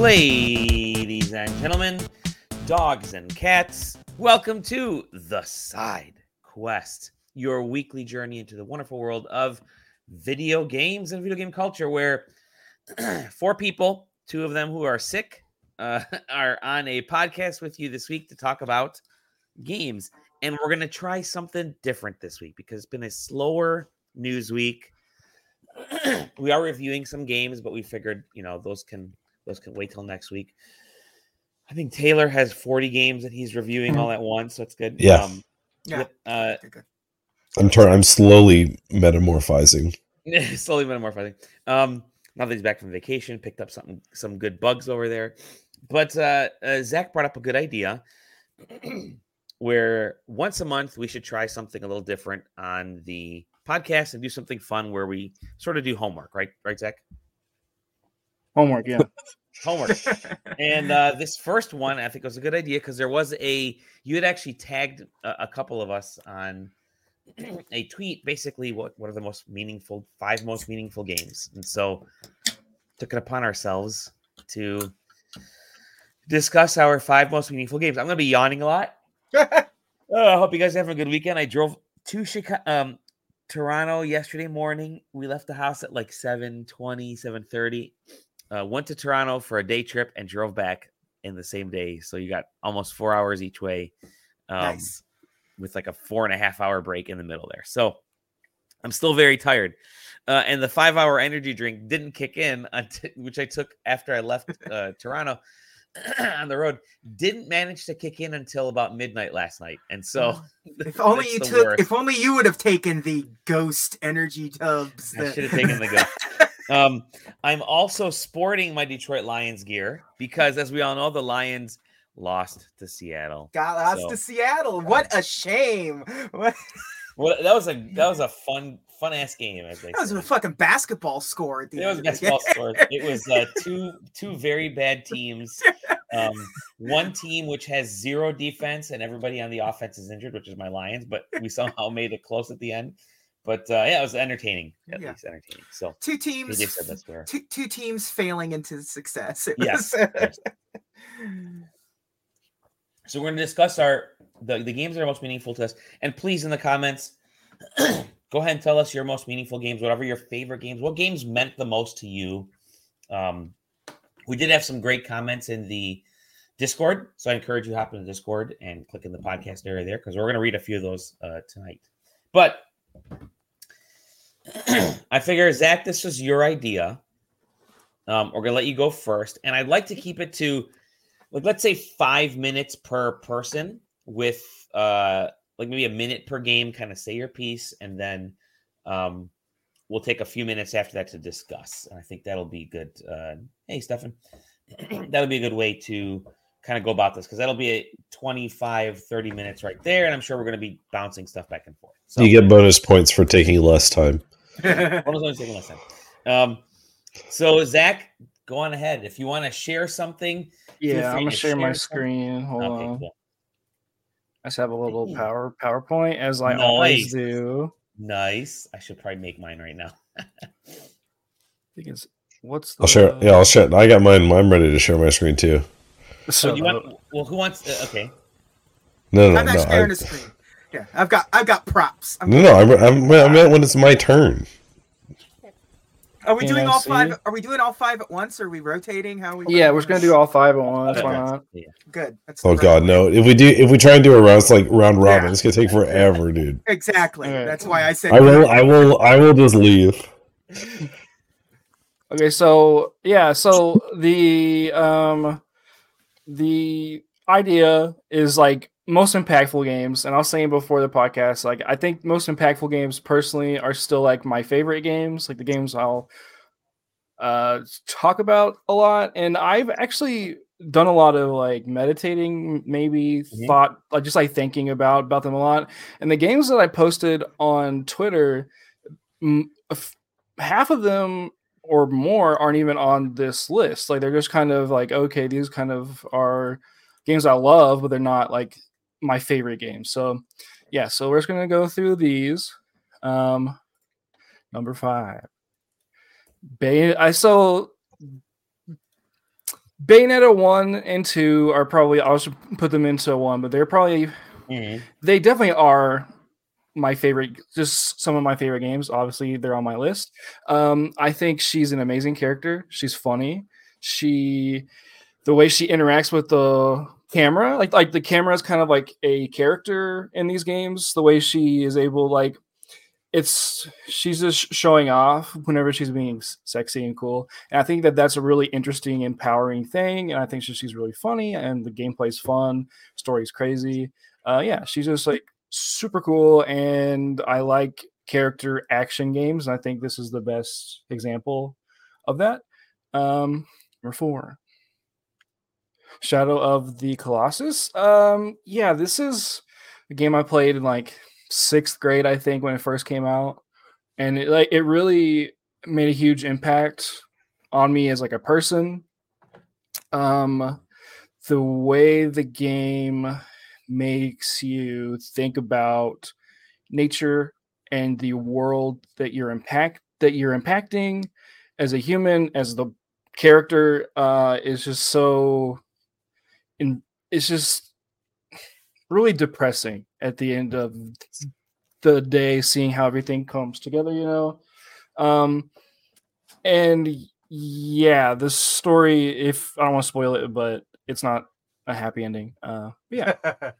Ladies and gentlemen, dogs and cats, welcome to The Side Quest, your weekly journey into the wonderful world of video games and video game culture, where four people, two of them who are sick, uh, are on a podcast with you this week to talk about games. And we're going to try something different this week because it's been a slower news week. we are reviewing some games, but we figured, you know, those can those can wait till next week. I think Taylor has 40 games that he's reviewing all at once, so it's good. Yeah. Um, Yeah. Uh, good. I'm turn. I'm slowly metamorphizing. slowly metamorphizing. Um, now that he's back from vacation, picked up something, some good bugs over there. But uh, uh, Zach brought up a good idea, where once a month we should try something a little different on the podcast and do something fun where we sort of do homework, right? Right, Zach? Homework, yeah. Homework. and uh, this first one, I think was a good idea because there was a you had actually tagged a, a couple of us on a tweet, basically what what are the most meaningful five most meaningful games, and so took it upon ourselves to discuss our five most meaningful games. I'm going to be yawning a lot. Uh, I hope you guys are having a good weekend. I drove to Chicago, um, Toronto yesterday morning. We left the house at like 7 7.30. Uh, went to Toronto for a day trip and drove back in the same day. So you got almost four hours each way um, Nice. with like a four and a half hour break in the middle there. So I'm still very tired. Uh, and the five hour energy drink didn't kick in, until, which I took after I left uh, Toronto on the road. Didn't manage to kick in until about midnight last night. And so If only you took, worst. if only you would have taken the ghost energy tubs. I should have taken the go. Um, I'm also sporting my Detroit Lions gear because, as we all know, the Lions lost to Seattle. Got lost So- to Seattle. What a shame. What, Well, that was a that was a fun fun ass game. As that was say. a fucking basketball score at the It was end. a basketball score. It was uh, two two very bad teams. Um, one team which has zero defense and everybody on the offense is injured, which is my Lions. But we somehow made it close at the end. But uh, yeah, it was entertaining. At Yeah. least entertaining. So Two teams. Said that's fair. Two, two teams failing into success. It Yes. So we're going to discuss our the, the games that are most meaningful to us. And please, in the comments, go ahead and tell us your most meaningful games, whatever your favorite games. What games meant the most to you? Um, we did have some great comments in the Discord, so I encourage you to hop into Discord and click in the podcast area there because we're going to read a few of those uh, tonight. But I figure Zach, this was your idea. Um, we're gonna let you go first, and I'd like to keep it to like let's say five minutes per person with uh like maybe a minute per game kind of say your piece and then um we'll take a few minutes after that to discuss and i think that'll be good uh hey stefan that'll be a good way to kind of go about this because that'll be a 25 30 minutes right there and i'm sure we're going to be bouncing stuff back and forth so You get bonus points for taking less time. Hold on, let me take a listen. Um, so Zach, go on ahead. If you want to share something, Yeah, I'm gonna to share my share screen. Hold okay, on. cool. I just have a little Ooh. power PowerPoint as I Nice. always do. Nice. I should probably make mine right now. I think it's what's the I'll share. Yeah, I'll share. I got mine. I'm ready to share my screen too. So So you want? Well, who wants? Uh, okay. No, no, I'm not no. sharing I, a screen. Yeah, I've got I've got props. I'm- no, no. I'm, I'm, I meant when it's my turn. Are we doing all five? Are we doing all five at once? Or are we rotating? How are we? yeah, we're just gonna do all five at once. Okay. Why not? Yeah. Good. That's Oh God, no! If we do, if we try and do a round, it's like round robin. Yeah. It's gonna take forever, dude. Exactly. Alright. That's why I said. I will. I will. I will just leave. Okay, so yeah, so the um the idea is like most impactful games, and I was saying before the podcast, like I think most impactful games personally are still like my favorite games, like the games I'll uh talk about a lot. And I've actually done a lot of like meditating, maybe Mhm. thought like just like thinking about about them a lot. And the games that I posted on Twitter, m- half of them or more aren't even on this list. Like they're just kind of like, okay, these kind of are games I love, but they're not like my favorite games. So yeah, so we're just gonna go through these. Um number five. Bay I so Bayonetta one and two are probably I'll just put them into one, but they're probably Mhm. they definitely are my favorite just some of my favorite games obviously they're on my list. Um i think she's an amazing character. She's funny. She the way she interacts with the camera like like the camera is kind of like a character in these games the way she is able like it's she's just showing off whenever she's being sexy and cool. And i think that that's a really interesting empowering thing and i think she- she's really funny and the gameplay's fun story's crazy. Uh yeah she's just like super cool and i like character action games and i think this is the best example of that. Um number four shadow of the colossus. Um yeah this is a game i played in like sixth grade i think when it first came out and it like it really made a huge impact on me as like a person. Um the way the game makes you think about nature and the world that you're impact that you're impacting as a human as the character uh is just so in it's just really depressing at the end of the day seeing how everything comes together you know? Um and yeah the story if i don't want to spoil it but it's not a happy ending uh yeah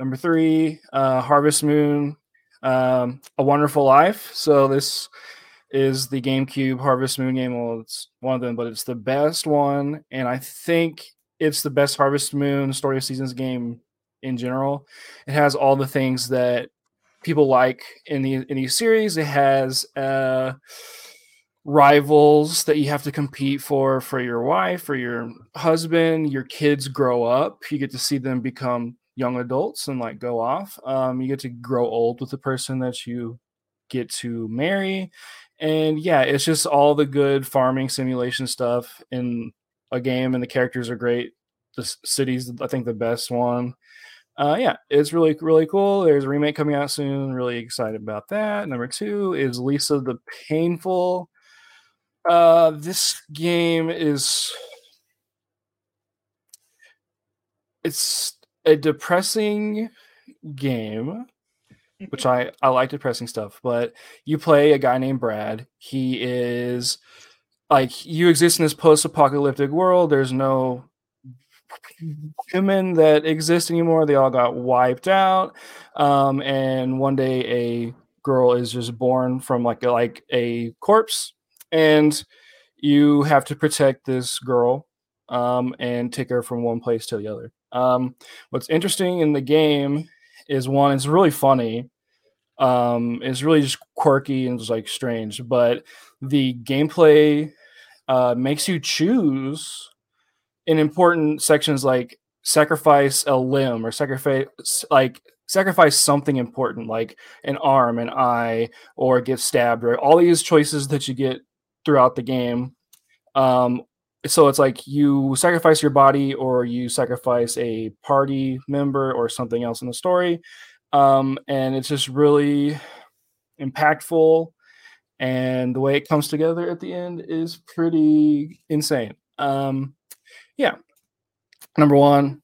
Number three, uh, Harvest Moon, um, A Wonderful Life. So this is the GameCube Harvest Moon game. Well, it's one of them, but it's the best one, and I think it's the best Harvest Moon Story of Seasons game in general. It has all the things that people like in the in these series. It has uh, rivals that you have to compete for for your wife or your husband. Your kids grow up. You get to see them become young adults and like go off. Um, you get to grow old with the person that you get to marry. And yeah, it's just all the good farming simulation stuff in a game, and the characters are great. The city's, I think, the best one. Uh, yeah, it's really, really cool. There's a remake coming out soon. Really excited about that. Number two is Lisa the Painful. Uh, this game is it's a depressing game which I I like depressing stuff, but you play a guy named Brad. He is like you exist in this post-apocalyptic world. There's no human that exist anymore. They all got wiped out. Um, and one day a girl is just born from like like a corpse, and you have to protect this girl um, and take her from one place to the other. Um, what's interesting in the game is one, it's really funny. Um, it's really just quirky and just like strange, but the gameplay uh, makes you choose in important sections like sacrifice a limb or sacrifice like sacrifice something important like an arm an eye or get stabbed or all these choices that you get throughout the game. Um so it's like you sacrifice your body or you sacrifice a party member or something else in the story. Um and it's just really impactful. And the way it comes together at the end is pretty insane. Um yeah. Number one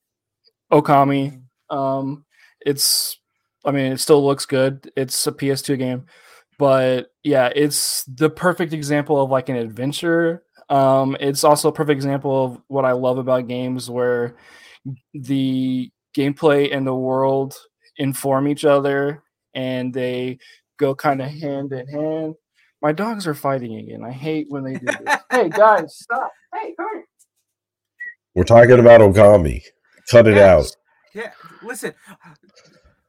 okami. Um it's i mean it still looks good. It's a ps2 game but yeah it's the perfect example of like an adventure um it's also a perfect example of what i love about games where the gameplay and the world inform each other and they go kind of hand in hand my dogs are fighting again i hate when they do this hey guys stop hey come here We're talking about Okami. Cut it out. Yeah, listen.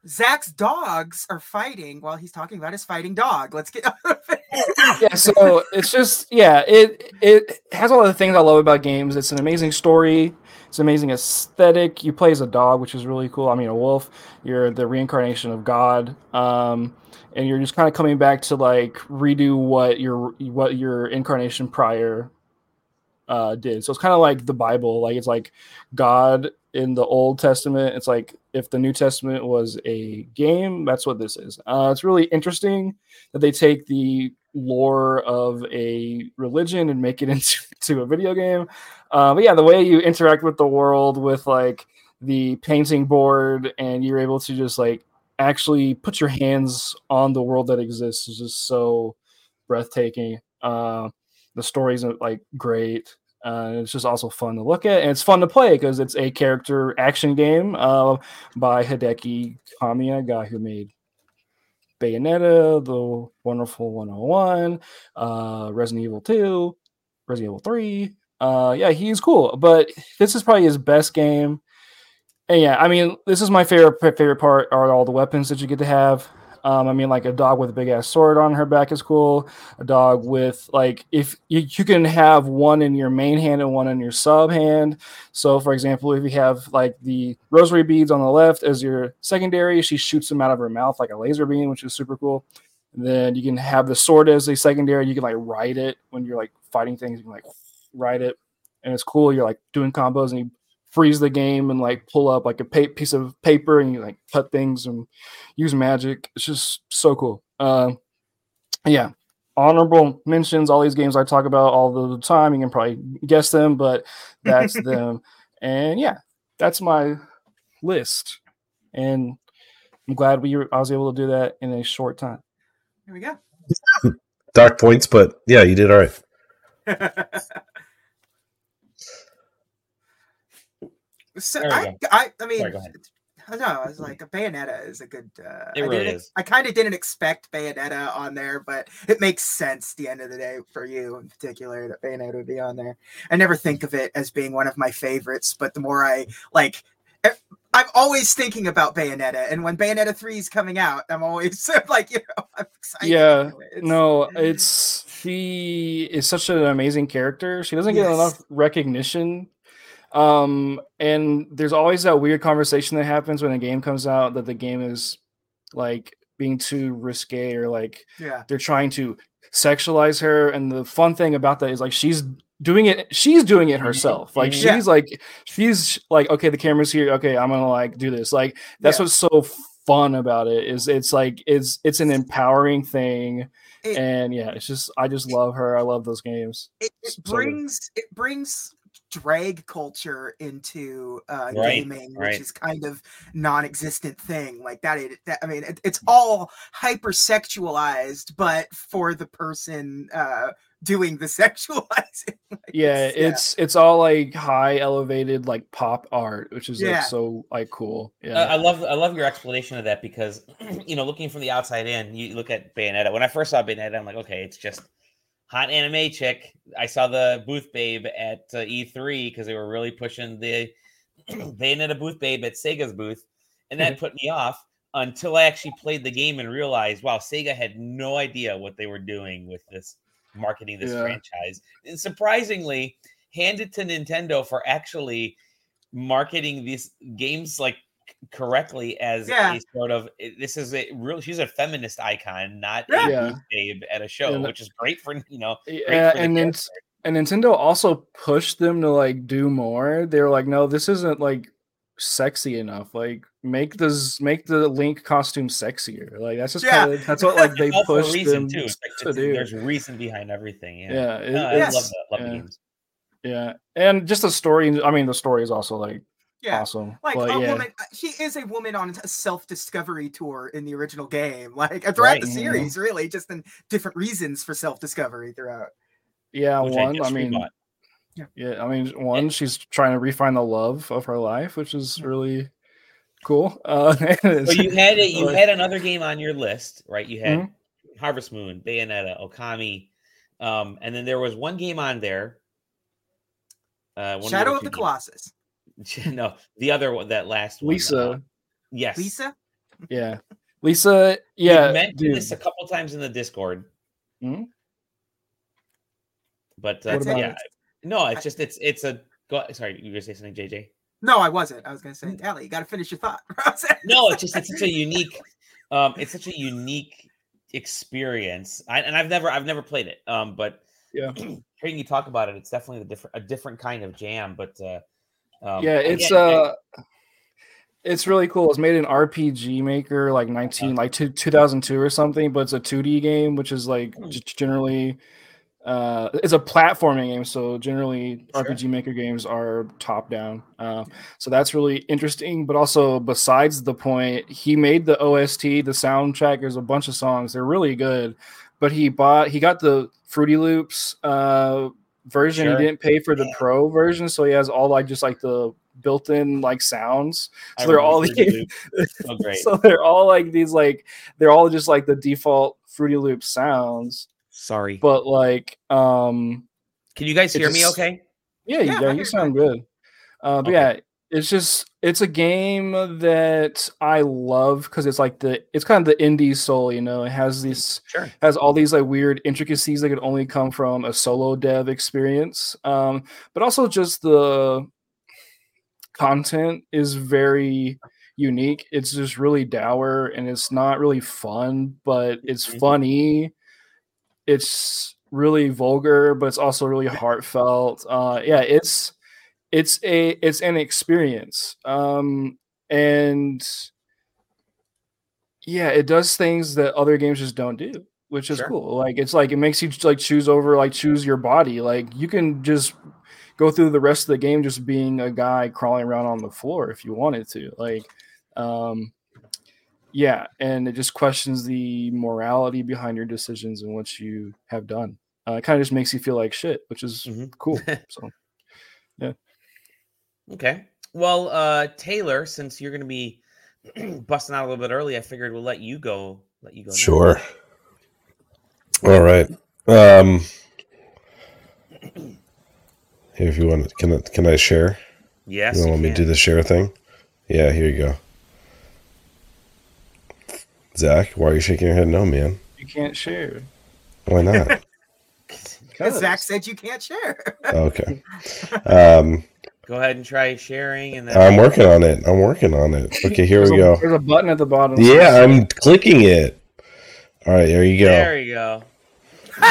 Zach's dogs are fighting while he's talking about his fighting dog. Let's get yeah so it's just yeah it it has all the things i love about games. It's an amazing story. It's an amazing aesthetic. You play as a dog which is really cool. I mean a wolf you're the reincarnation of god um and you're just kind of coming back to like redo what your what your incarnation prior uh did. So it's kind of like the bible. Like it's like god in the old testament it's like if the new testament was a game that's what this is uh it's really interesting that they take the lore of a religion and make it into to a video game. Uh, but yeah, the way you interact with the world with like the painting board and you're able to just like actually put your hands on the world that exists is just so breathtaking. Uh, the stories are like great. Uh, it's just also fun to look at, and it's fun to play because it's a character action game uh, by Hideki Kamiya, guy who made Bayonetta, The Wonderful 101, uh, Resident Evil 2, Resident Evil 3. Uh, yeah, he's cool, but this is probably his best game. And yeah, I mean, this is my favorite favorite part are all the weapons that you get to have. Um, I mean, like a dog with a big ass sword on her back is cool. A dog with like if you, you can have one in your main hand and one in your sub hand. So, for example, if you have like the rosary beads on the left as your secondary, she shoots them out of her mouth like a laser beam, which is super cool. And then you can have the sword as a secondary. You can like ride it when you're like fighting things. You can like ride it, and it's cool. You're like doing combos and you freeze the game and like pull up like a pa- piece of paper and you like cut things and use magic. It's just so cool. Uh, yeah, honorable mentions. All these games I talk about all the time. You can probably guess them, but that's them. And yeah, that's my list. And I'm glad we were, I was able to do that in a short time. Here we go. Dark points, but yeah, you did all right. so I. I, I mean, Sorry. I don't know. I was like, Bayonetta is a good. Uh, It I really is. I kind of didn't expect Bayonetta on there, but it makes sense. The end of the day, for you in particular, that Bayonetta would be on there. I never think of it as being one of my favorites, but the more I like, eh, I'm always thinking about Bayonetta, and when Bayonetta Three is coming out, I'm always like, you know, I'm excited. Yeah. It's- No, it's she is such an amazing character. She doesn't get Yes. enough recognition. Um, and there's always that weird conversation that happens when a game comes out that the game is like being too risque or like yeah, they're trying to sexualize her. And the fun thing about that is like she's doing it, she's doing it herself. Like Mhm. Yeah. she's like she's like, okay, the camera's here, okay, I'm gonna like do this. Like that's Yeah. what's so fun about it is it's like it's it's an empowering thing It- and yeah it's just i just love her i love those games it, So it good. brings it brings drag culture into uh Right, gaming which is kind of non-existent thing like that, it, that i mean it, it's all hyper sexualized but for the person uh doing the sexualizing Like, yeah it's it's all like high elevated like pop art which is Yeah. like so like cool Uh, yeah I love I love your explanation of that because you know looking from the outside in, you look at Bayonetta. When I first saw Bayonetta, I'm like, okay, it's just hot anime chick. I saw the booth babe at uh, E3 because they were really pushing the they ended a booth babe at Sega's booth, and that put me off until I actually played the game and realized, wow, Sega had no idea what they were doing with this marketing this Yeah. franchise. And surprisingly, handed to Nintendo for actually marketing these games like correctly as Yeah. a sort of eh, this is a real she's a feminist icon not Yeah. a babe at a show And- which is great for you know yeah for and then and nintendo also pushed them to like do more they're like no this isn't like sexy enough like make this make the link costume sexier like that's just Yeah. kind of that's what like they All pushed them too It's like, to do there's reason behind everything yeah, yeah it- No, I it's- love that love yeah. games yeah and just the story i mean the story is also like yeah awesome like but a yeah woman uh, she is a woman on a self-discovery tour in the original game like throughout Right. the series really just in different reasons for self-discovery throughout yeah which one I, just mean rebought. Yeah, I mean, one, she's trying to refine the love of her life, which is really cool. Uh, so you had it you like- had another game on your list right you had Mhm. harvest moon bayonetta okami um and then there was one game on there uh shadow of the two colossus games. no the other one that last one uh, Lisa, yes lisa yeah, Lisa, You yeah, mentioned dude. this a couple times in the Discord. Mhm. But uh, That's yeah, it. no, it's I- just it's it's a. Go, sorry, you gonna say something, JJ? no i wasn't i was gonna Mm. say Dali, you gotta finish your thought No, it's just it's such a unique, um, it's such a unique experience. I, and I've never I've never played it. Um, but Yeah. hearing you talk about it, it's definitely a different a different kind of jam. But uh, um, yeah, it's uh, it's really cool. It's made in RPG Maker, like nineteen, like two, 2002 or something. But it's a two D game, which is like Hmm. generally, uh, it's a platforming game. So generally, Sure. RPG Maker games are top down. Uh, so that's really interesting. But also, besides the point, he made the OST, the soundtrack. There's a bunch of songs. They're really good. But he bought, he got the Fruity Loops uh, version. Sure. He didn't pay for the Pro version, so he has all like just like the built-in like sounds. I So they're all remember the, so great. so they're all like these like they're all just like the default Fruity Loop sounds, Sorry. but like um Can you guys it hear me okay? yeah, Yeah, yeah, you you sound good. Uh, but Okay. yeah, it's just it's a game that I love because it's like the it's kind of the indie soul, you know. It has this Sure. has all these like weird intricacies that could only come from a solo dev experience. Um, but also just the content is very unique. It's just really dour and it's not really fun, but it's Mhm. funny. It's really vulgar, but it's also really heartfelt. Uh, yeah, it's it's a it's an experience. Um, and yeah, it does things that other games just don't do, which is Sure. cool. Like it's like it makes you like choose over like choose your body. Like you can just go through the rest of the game just being a guy crawling around on the floor if you wanted to. Like um yeah, and it just questions the morality behind your decisions and what you have done. Uh, it kind of just makes you feel like shit, which is Mhm. cool. So Okay. Well, uh, Taylor, since you're going to be busting out a little bit early, I figured we'll let you go. Let you go. next. Sure. All right. Um, if you want, can I, can I share? Yes. you You want me to do the share thing? Yeah, here you go. Zach, why are you shaking your head? No, man. you can't share. Why not? Because Zach said you can't share. okay. Um, Go ahead and try sharing, and then I'm working on it. I'm working on it. Okay, here There's we a- go. There's a button at the bottom. Yeah, I'm clicking it. All right, there you go. There you go.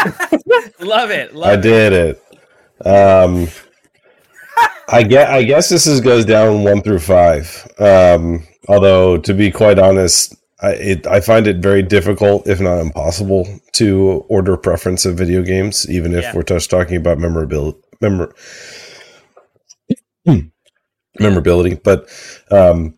Love it. Love I it. did it. Um, I get. I guess this is goes down one through five. Um, although to be quite honest, I it, I find it very difficult, if not impossible, to order preference of video games, even if Yeah. we're just talking about memorability. Memor- memorability, but um,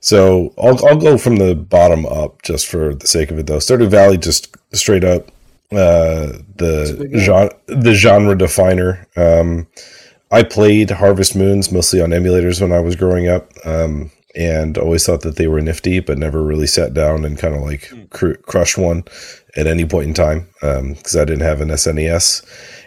so I'll I'll go from the bottom up just for the sake of it though. Stardew Valley just straight up uh the genre the genre definer. Um I played Harvest Moons mostly on emulators when I was growing up. Um and always thought that they were nifty, but never really sat down and kind of like Hmm. cr- crushed one at any point in time because I didn't have an SNES,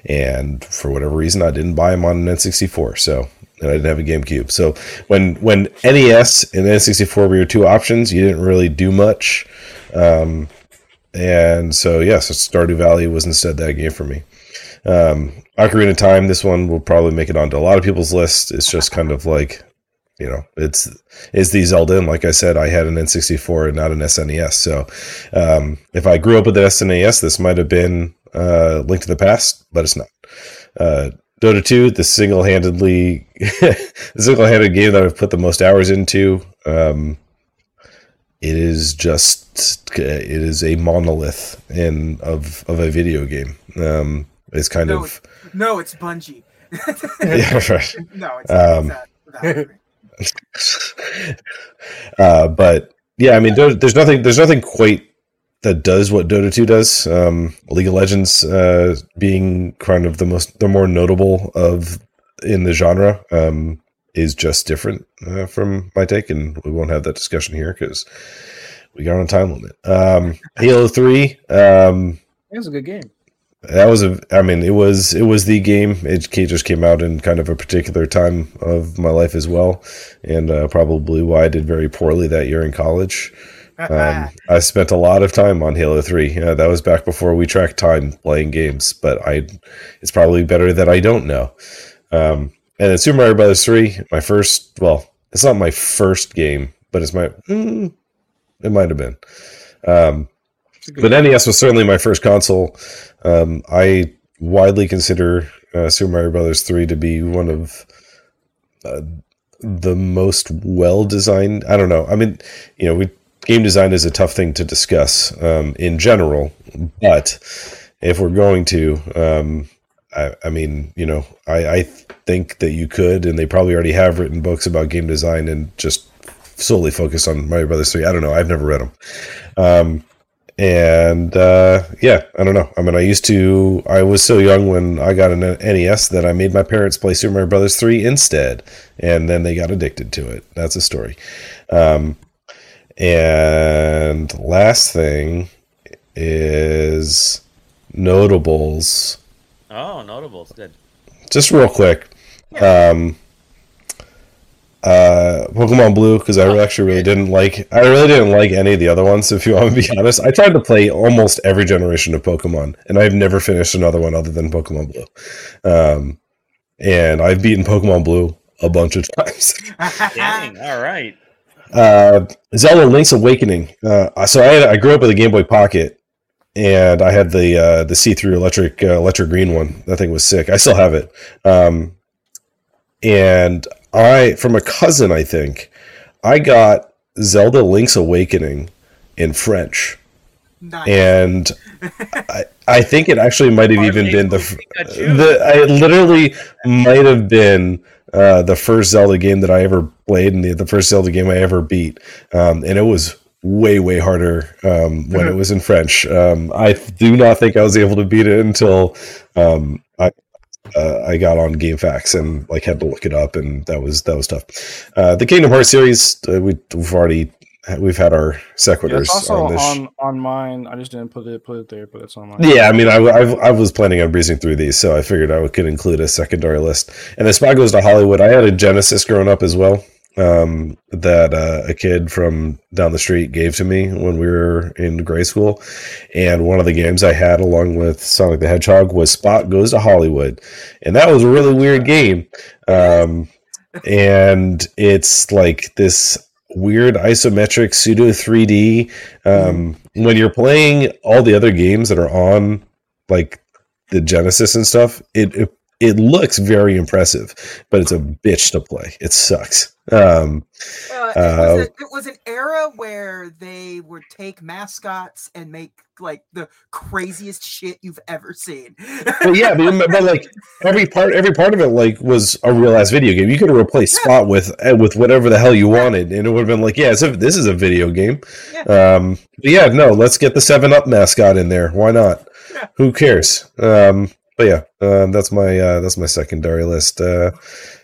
and for whatever reason, I didn't buy them on an N64. So and I didn't have a GameCube. So when when NES and N64 were your two options, you didn't really do much. Um, and so yes, Stardew Valley was instead that game for me. Um, Ocarina of Time, this one will probably make it onto a lot of people's list. It's just kind of like, you know, it's it's the Zelda. And like I said, I had an N64 and not an SNES. So um, if I grew up with an SNES, this might have been uh, Link to the Past, but it's not. Uh, Dota 2, the single-handedly, the single-handed game that I've put the most hours into. Um, it is just, it is a monolith in of of a video game. Um, it's kind No, of, no, it's Bungie. yeah, right. no, it's, Um, it's not. uh, but yeah, I mean, there's nothing, there's nothing quite that does what Dota 2 does. Um, League of Legends uh, being kind of the most, the more notable of in the genre um, is just different uh, from my take, and we won't have that discussion here because we got on a time limit. Um, Halo 3. Um, It was a good game. that was a i mean it was it was the game it just came out in kind of a particular time of my life as well and uh, probably why i did very poorly that year in college um, i spent a lot of time on halo 3 uh, that was back before we tracked time playing games but i it's probably better that i don't know um, and then super mario brothers 3 my first well it's not my first game but it's my mm, it might have been um, It's a good but. NES was certainly my first console. Um, I widely consider uh, Super Mario Brothers three to be one of uh, the most well designed. I don't know. I mean, you know, we game design is a tough thing to discuss um, in general, but if we're going to, um, I, I, mean, you know, I, I think that you could, and they probably already have written books about game design and just solely focus on Mario Brothers Three. I don't know. I've never read them. Um, and uh, yeah, I don't know. I mean, I used to. I was so young when I got an NES that I made my parents play Super Mario Brothers three instead, and then they got addicted to it. That's a story. And last thing is notables. Oh, notables, good. Just real quick. Um, uh, Pokemon Blue because I actually really didn't like. I really didn't like any of the other ones. If you want to be honest, I tried to play almost every generation of Pokemon, and I've never finished another one other than Pokemon Blue. Um, and I've beaten Pokemon Blue a bunch of times. Dang! All right. Uh, Zelda Link's Awakening. Uh, so I had, I grew up with a Game Boy Pocket, and I had the uh, the see through electric uh, electric green one. That thing was sick. I still have it. Um, and I from a cousin, I think, I got Zelda Link's Awakening in French. Nice. And I, I think it actually might have even been the, the I literally might have been uh, the first Zelda game that I ever played and the, the first Zelda game I ever beat. Um, and it was way way harder um, when it was in French. Um, I do not think I was able to beat it until um, I uh, I got on GameFAQs and like had to look it up, and that was that was tough. Uh, the Kingdom Hearts series, uh, we, have already we've had our sequiturs yeah, it's also on, on, on mine. I just didn't put it put it there, but it's on mine. Yeah, I mean, I, I, I was planning on breezing through these, so I figured I could include a secondary list. And the spot goes to Hollywood. I had a Genesis growing up as well um, that uh, a kid from down the street gave to me when we were in grade school. And one of the games I had along with Sonic the Hedgehog was Spot Goes to Hollywood. And that was a really weird game. Um, and it's like this weird isometric pseudo 3D. Um, when you're playing all the other games that are on like the Genesis and stuff, it, it it looks very impressive, but it's a bitch to play. It sucks. Um, uh, it, was a, uh, it, was an era where they would take mascots and make like the craziest shit you've ever seen. well, yeah, but, but, like every part, every part of it like was a real ass video game. You could replace yeah. Spot with eh, with whatever the hell you wanted, and it would have been like, yeah, a, this is a video game. Yeah. Um, but yeah, no, let's get the Seven Up mascot in there. Why not? Yeah. Who cares? Um, but yeah, uh, that's my uh, that's my secondary list, uh,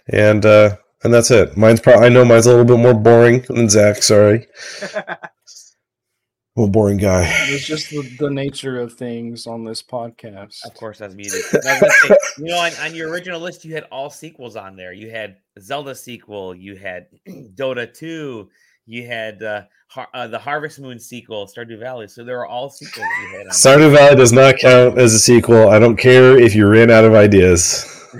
and uh, and that's it. Mine's probably I know mine's a little bit more boring than Zach. Sorry, well, boring guy. It's just the, the, nature of things on this podcast. Of course, that's muted. you know, on, on, your original list, you had all sequels on there. You had Zelda sequel, you had Dota two, you had uh, Har- uh, the Harvest Moon sequel, Stardew Valley. So there are all sequels you had. Stardew Valley does not count as a sequel. I don't care if you ran out of ideas.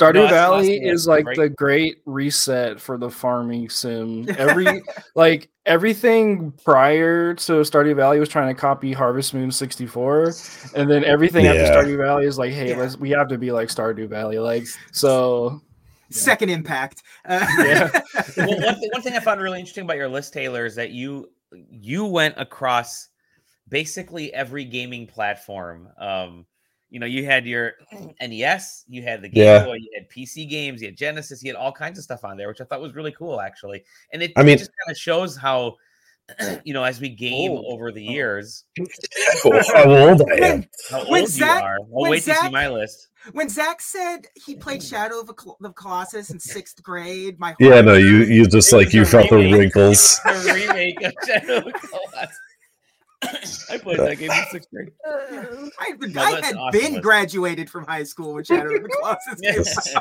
Stardew no, Valley is like the great reset for the farming sim. Every like everything prior to Stardew Valley was trying to copy Harvest Moon 64, and then everything yeah. after Stardew Valley is like, hey, yeah. let's we have to be like Stardew Valley. Like so second impact. Uh, yeah. well, one, th- one thing I found really interesting about your list, Taylor, is that you you went across basically every gaming platform. Um, you know, you had your NES, you had the Game yeah. Boy, you had PC games, you had Genesis, you had all kinds of stuff on there, which I thought was really cool, actually. And it, I mean, it just kind of shows how you know, as we game oh. over the years. how old I am. How old Zach, you are. I'll wait Zach, to see my list. When Zach said he played Shadow of the Colossus in sixth grade, my yeah, no, you you just like you felt remake, the wrinkles. The remake of Shadow of Colossus. I played that game in sixth grade. I, no, I had awesome been list. graduated from high school when Shadow of the Colossus yes.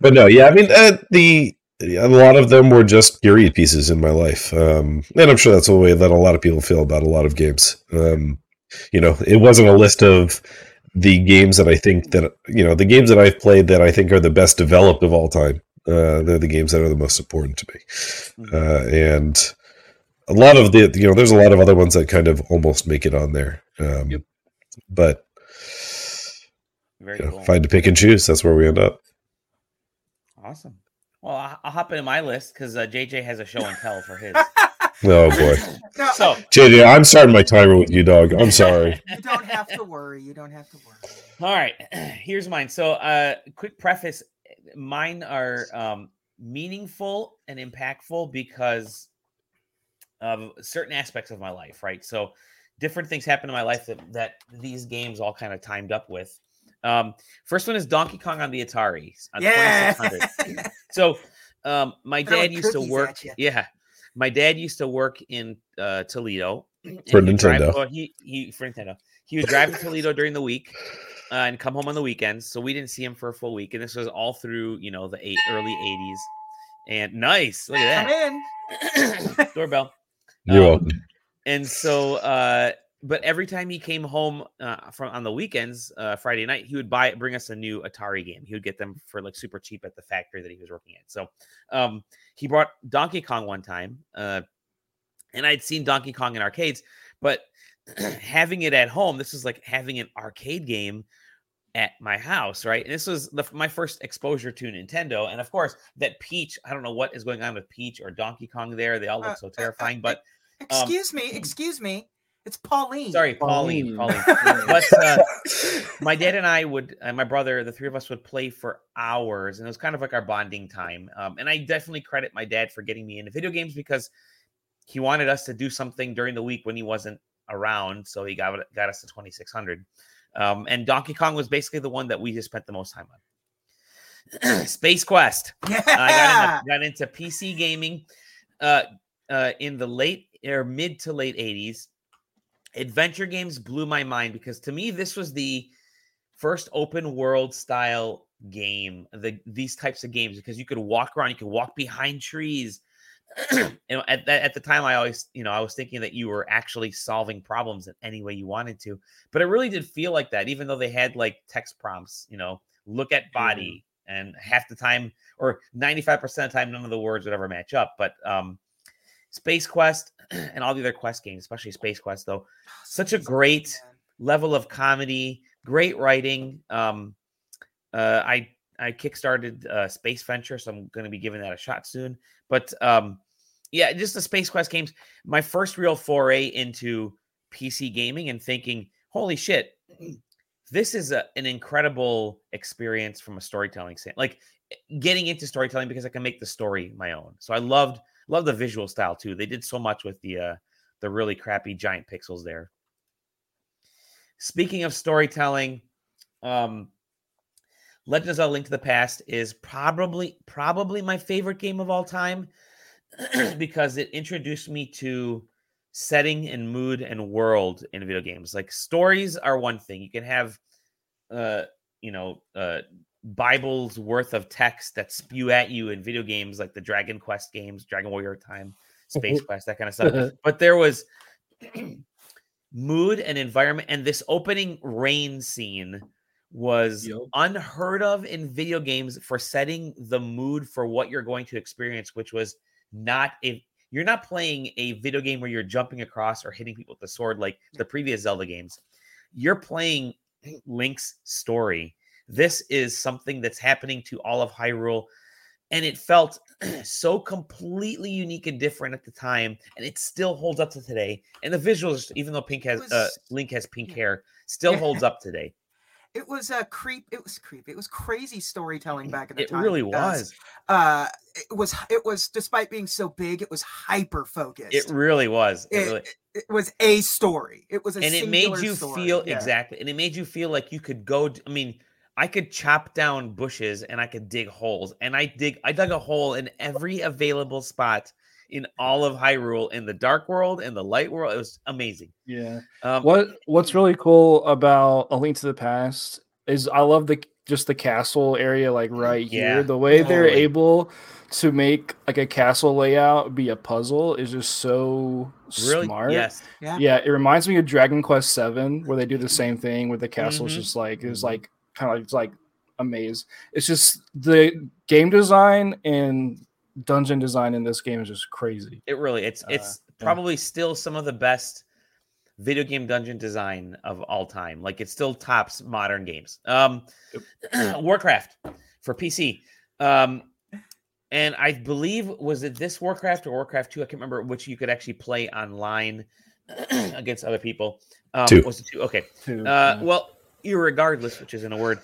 but no, yeah, I mean uh, the a lot of them were just period pieces in my life, um, and I'm sure that's the way that a lot of people feel about a lot of games. Um, you know, it wasn't a list of the games that I think that you know the games that I've played that I think are the best developed of all time. Uh, they're the games that are the most important to me, mm-hmm. uh, and a lot of the you know there's a lot of other ones that kind of almost make it on there. Um, yep. But you know, cool. if I had to pick and choose, that's where we end up. Awesome. Well, I- I'll hop into my list because uh, JJ has a show and tell for his. Oh boy, No, So, JJ, I'm starting my timer with you, dog. I'm sorry. you don't have to worry. You don't have to worry. all right, here's mine. So, uh, quick preface: mine are um, meaningful and impactful because of certain aspects of my life. Right. So, different things happen in my life that that these games all kind of timed up with. Um, first one is Donkey Kong on the Atari. On Yeah. So, um, my Throwing dad used to work. Yeah, my dad used to work in uh, Toledo For he would drive- Nintendo. he he for Nintendo. He would drive to Toledo during the week uh, and come home on the weekends. So we didn't see him for a full week, and this was all through you know the eight early '80s. And nice, look Come at in. that doorbell. You're Um, welcome. And so, uh, but every time he came home uh, from on the weekends, uh, Friday night, he would buy bring us a new Atari game. He would get them for like super cheap at the factory that he was working at. So, um, he brought Donkey Kong one time, uh, and I'd seen Donkey Kong in arcades, but having it at home, this was like having an arcade game at my house, right? And this was the, my first exposure to Nintendo, and of course, that Peach. I don't know what is going on with Peach or Donkey Kong. There, they all look Uh, so uh, uh, terrifying, but Excuse me. Excuse me. It's Pauline. Sorry, Pauline. Pauline. Pauline. but uh, my dad and I would, and my brother, the three of us would play for hours, and it was kind of like our bonding time. Um, and I definitely credit my dad for getting me into video games because he wanted us to do something during the week when he wasn't around, so he got got us to twenty six hundred. Um, and Donkey Kong was basically the one that we just spent the most time on. Space Quest. Yeah. I got into, got into PC gaming uh, uh, in the late or mid to late 80s. Adventure games blew my mind because to me, this was the first open world style game, the these types of games, because you could walk around, you could walk behind trees. and at that at the time, I always, you know, I was thinking that you were actually solving problems in any way you wanted to. But it really did feel like that, even though they had like text prompts, you know, look at body, and half the time or 95% of the time none of the words would ever match up but um space quest and all the other quest games especially space quest though. Such a great level of comedy great writing um uh i i kickstarted uh space venture so i'm going to be giving that a shot soon. But um yeah just the space quest games my first real foray into pc gaming and thinking holy shit this is a, an incredible experience from a storytelling standpoint like getting into storytelling because i can make the story my own. So i loved love the visual style too. They did so much with the uh the really crappy giant pixels there. Speaking of storytelling um legend of zelda link to the past is probably probably my favorite game of all time because it introduced me to setting and mood and world in video games. Like stories are one thing. You can have uh you know uh bibles worth of text that spew at you in video games like the dragon quest games dragon warrior time space mm-hmm. quest that kind of stuff but there was mood and environment and this opening rain scene was Yep. unheard of in video games for setting the mood for what you're going to experience which was not a you're not playing a video game where you're jumping across or hitting people with the sword like the previous Zelda games. You're playing Link's story. This is something that's happening to all of Hyrule. And it felt so completely unique and different at the time. And it still holds up to today. And the visuals, even though Pink has uh, Link has pink yeah. hair, still Yeah. holds up today. It was a creep. It was creep. It was crazy storytelling back in the It time. It really was. Uh, it was. It was. Despite being so big, it was hyper focused. It really was. It It- really, it was a story. It was a story. and it made you story, feel yeah. exactly and it made you feel like you could go i mean i could chop down bushes and i could dig holes and i dig i dug a hole in every available spot in all of hyrule in the dark world and the light world it was amazing Yeah. um What What's really cool about A Link to the Past is I love the just the castle area, like right Yeah, here. The way they're able to make like a castle layout be a puzzle is just so really smart. yes Yeah. Yeah, it reminds me of Dragon Quest Seven, where they do the same thing, where the castle's Mhm. just like it's Mhm. like kind of it's like a maze. It's just the game design and dungeon design in this game is just crazy. it really it's Uh, it's yeah. probably still some of the best video game dungeon design of all time like it still tops modern games um warcraft for pc um and I believe was it this Warcraft or Warcraft Two? I can't remember which you could actually play online against other people. Um, Two. Was it two? Okay. Two, Uh, well, irregardless, which isn't a word.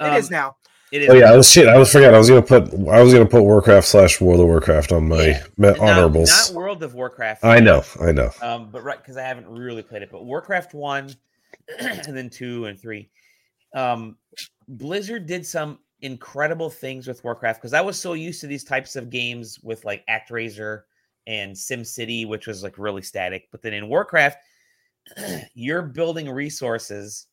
It is Um, now. It is. Oh yeah, I was shit. I was forgetting. I was gonna put. I was gonna put Warcraft slash World of Warcraft on my Yeah. ma- Not- honorables. Not World of Warcraft. I know. I know. Um, but right because I haven't really played it, but Warcraft one, and then two and three. Um, Blizzard did some incredible things with Warcraft because I was so used to these types of games with like ActRaiser and SimCity, which was like really static. But then in Warcraft, you're building resources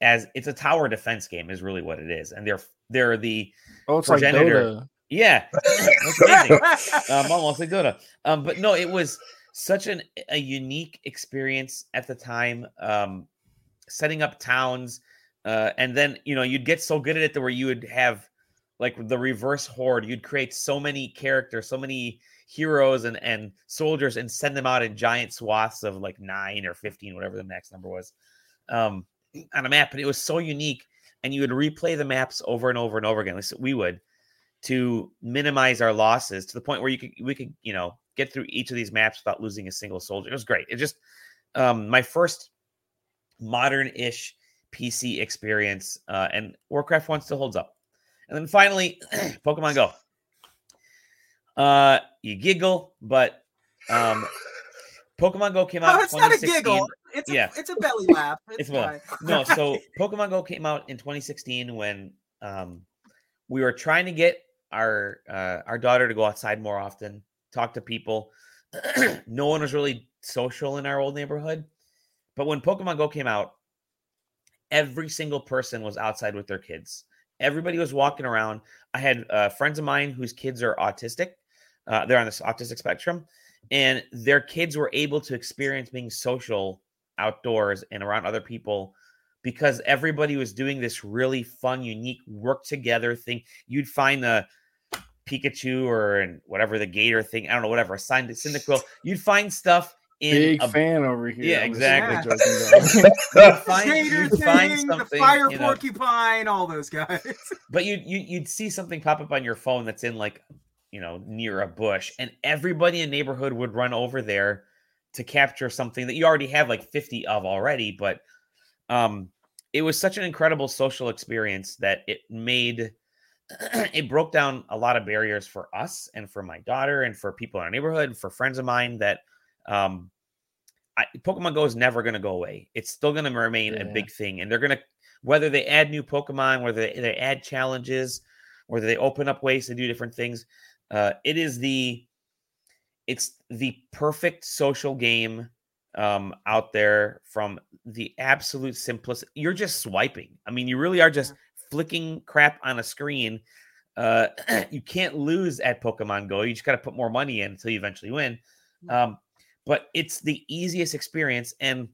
as it's a tower defense game, is really what it is, and they're they're the oh, it's like progenitor. Dota. yeah, that's amazing um, almost like Dota. Um, but no, it was such an a unique experience at the time. Um, setting up towns, uh, and then you know you'd get so good at it that where you would have like the reverse horde. You'd create so many characters, so many heroes and and soldiers, and send them out in giant swaths of like nine or fifteen, whatever the max number was, um, on a map. And it was so unique, and you would replay the maps over and over and over again. At least we would to minimize our losses to the point where you could we could you know get through each of these maps without losing a single soldier. It was great. It just um my first modern-ish PC experience, uh, and Warcraft One still holds up. And then finally, Pokemon Go. Uh, you giggle, but um, Pokemon Go came out. Oh, it's not a giggle. It's a, Yeah. it's a belly laugh. It's, It's no, so Pokemon Go came out in 2016 when um, we were trying to get our uh, our daughter to go outside more often, talk to people. no one was really social in our old neighborhood, but when Pokemon Go came out, every single person was outside with their kids. Everybody was walking around. I had uh, friends of mine whose kids are autistic. Uh, they're on this autistic spectrum, and their kids were able to experience being social outdoors and around other people because everybody was doing this really fun, unique work together thing. You'd find the Pikachu or and whatever the Gator thing, I don't know, whatever, assigned to Cyndaquil. You'd find stuff in Big a, fan over here. Yeah, I'm just exactly. joking, you'd find, Gator you'd find Thing, the fire you know, porcupine, all those guys. but you'd, you, you'd see something pop up on your phone that's in like, you know, near a bush, and everybody in the neighborhood would run over there to capture something that you already have like 50 of already. But um, it was such an incredible social experience that it made it broke down a lot of barriers for us and for my daughter and for people in our neighborhood and for friends of mine that um I, Pokemon Go is never going to go away. It's still going to remain a big thing, and they're going to whether they add new Pokemon, whether they, they add challenges, whether they open up ways to do different things. Uh, it is the it's the perfect social game um, out there from the absolute simplest. You're just swiping. I mean, you really are just flicking crap on a screen. Uh, you can't lose at Pokemon Go. You just got to put more money in until you eventually win. Um, but it's the easiest experience, and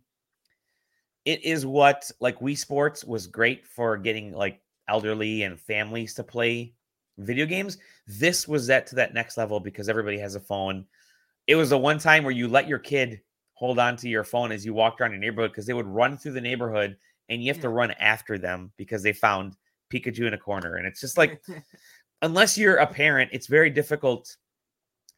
it is what like Wii Sports was great for getting like elderly and families to play video games. This was that to that next level because everybody has a phone. It was the one time where you let your kid hold on to your phone as you walked around your neighborhood because they would run through the neighborhood and you have to run after them because they found Pikachu in a corner. And it's just like, unless you're a parent, it's very difficult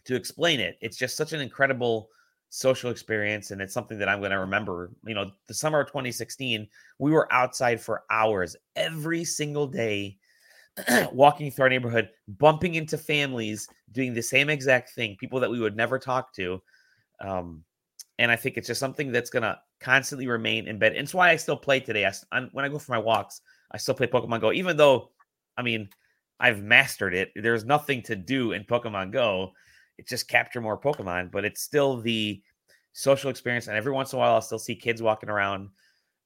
to explain it. It's just such an incredible social experience. And it's something that I'm going to remember. You know, the summer of 2016, we were outside for hours every single day, walking through our neighborhood, bumping into families doing the same exact thing, people that we would never talk to. Um, and I think it's just something that's going to constantly remain embedded. And it's why I still play today. I, on- when I go for my walks, I still play Pokemon Go, even though, I mean, I've mastered it. There's nothing to do in Pokemon Go. It's just capture more Pokemon, but it's still the social experience. And every once in a while, I'll still see kids walking around,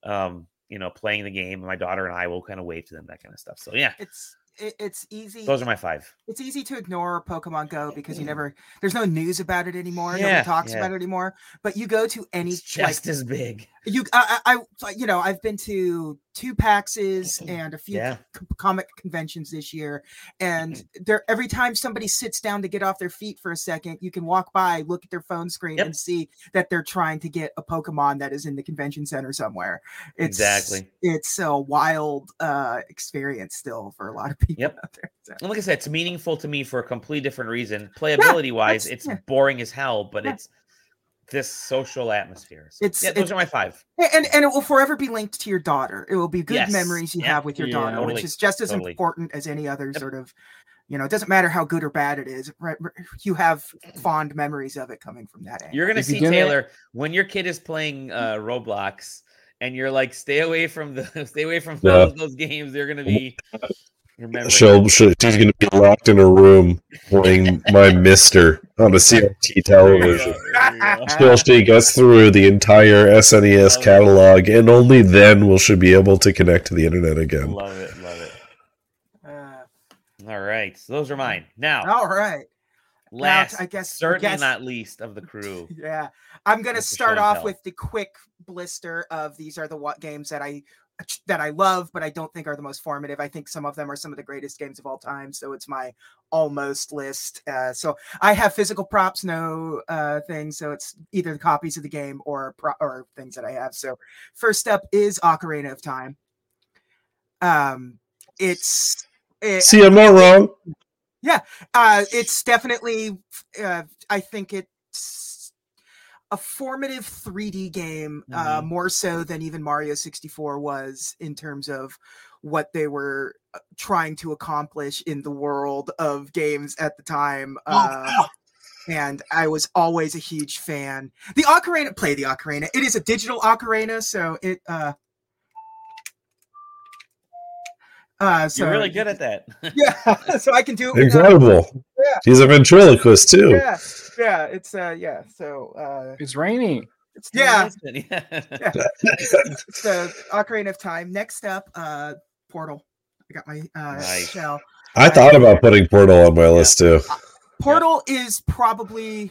um, you know, playing the game. My daughter and I will kind of wave to them, that kind of stuff. So yeah, it's it, it's easy. those are my five. it's easy to ignore Pokemon Go because you never there's no news about it anymore. Yeah, Nobody talks yeah. about it anymore. But you go to any It's like just as big. You, I, I, you know, I've been to two PAXs and a few Yeah. c- comic conventions this year, and there every time somebody sits down to get off their feet for a second, you can walk by, look at their phone screen, Yep. and see that they're trying to get a Pokemon that is in the convention center somewhere. It's, Exactly. It's a wild uh, experience still for a lot of people Yep. out there. so. And like I said, it's meaningful to me for a completely different reason. Playability wise, it's yeah. boring as hell, but Yeah. it's this social atmosphere. So, It's- yeah, those it's- are my five. And and it will forever be linked to your daughter. It will be good Yes. memories you Yeah. have with your Yeah. daughter, Totally. which is just as Totally. important as any other Yep. sort of. You know, it doesn't matter how good or bad it is. Right, right, you have fond memories of it coming from that angle. You're gonna If you see it- Taylor when your kid is playing uh Roblox and you're like, stay away from the stay away from Yeah. those, those games. They're gonna be remember. She'll, she'll, she's going to be locked in a room playing my MiSTer on a CRT television. Until she gets through the entire SNES Love it. catalog, and only then will she be able to connect to the internet again. Love it, love it. Uh, All right, so those are mine. Now, all right. last, I guess- certainly guess- not least of the crew. Yeah, I'm gonna With the show start off tell. with the quick blister of these are the what games that I that I love, but I don't think are the most formative. I think some of them are some of the greatest games of all time. So it's my almost list. Uh, so I have physical props, no uh, things. So it's either the copies of the game or pro- or things that I have. So first up is Ocarina of Time. Um, it's it, See, I'm not wrong. Yeah, uh, it's definitely, uh, I think it's a formative 3D game, uh, more so than even Mario 64 was in terms of what they were uh, trying to accomplish in the world of games at the time. Uh, and I was always a huge fan. The Ocarina, play the Ocarina. It is a digital Ocarina, so it. Uh, uh, so You're really good at that. yeah, so I can do it. without- Incredible. Yeah. He's a ventriloquist, too. yeah, yeah, it's uh, yeah. So uh, It's raining. it's yeah, yeah. it's the Ocarina of Time. Next up, uh, Portal. I got my uh, Nice. shell. I thought about putting Portal on my list, too. Portal is probably.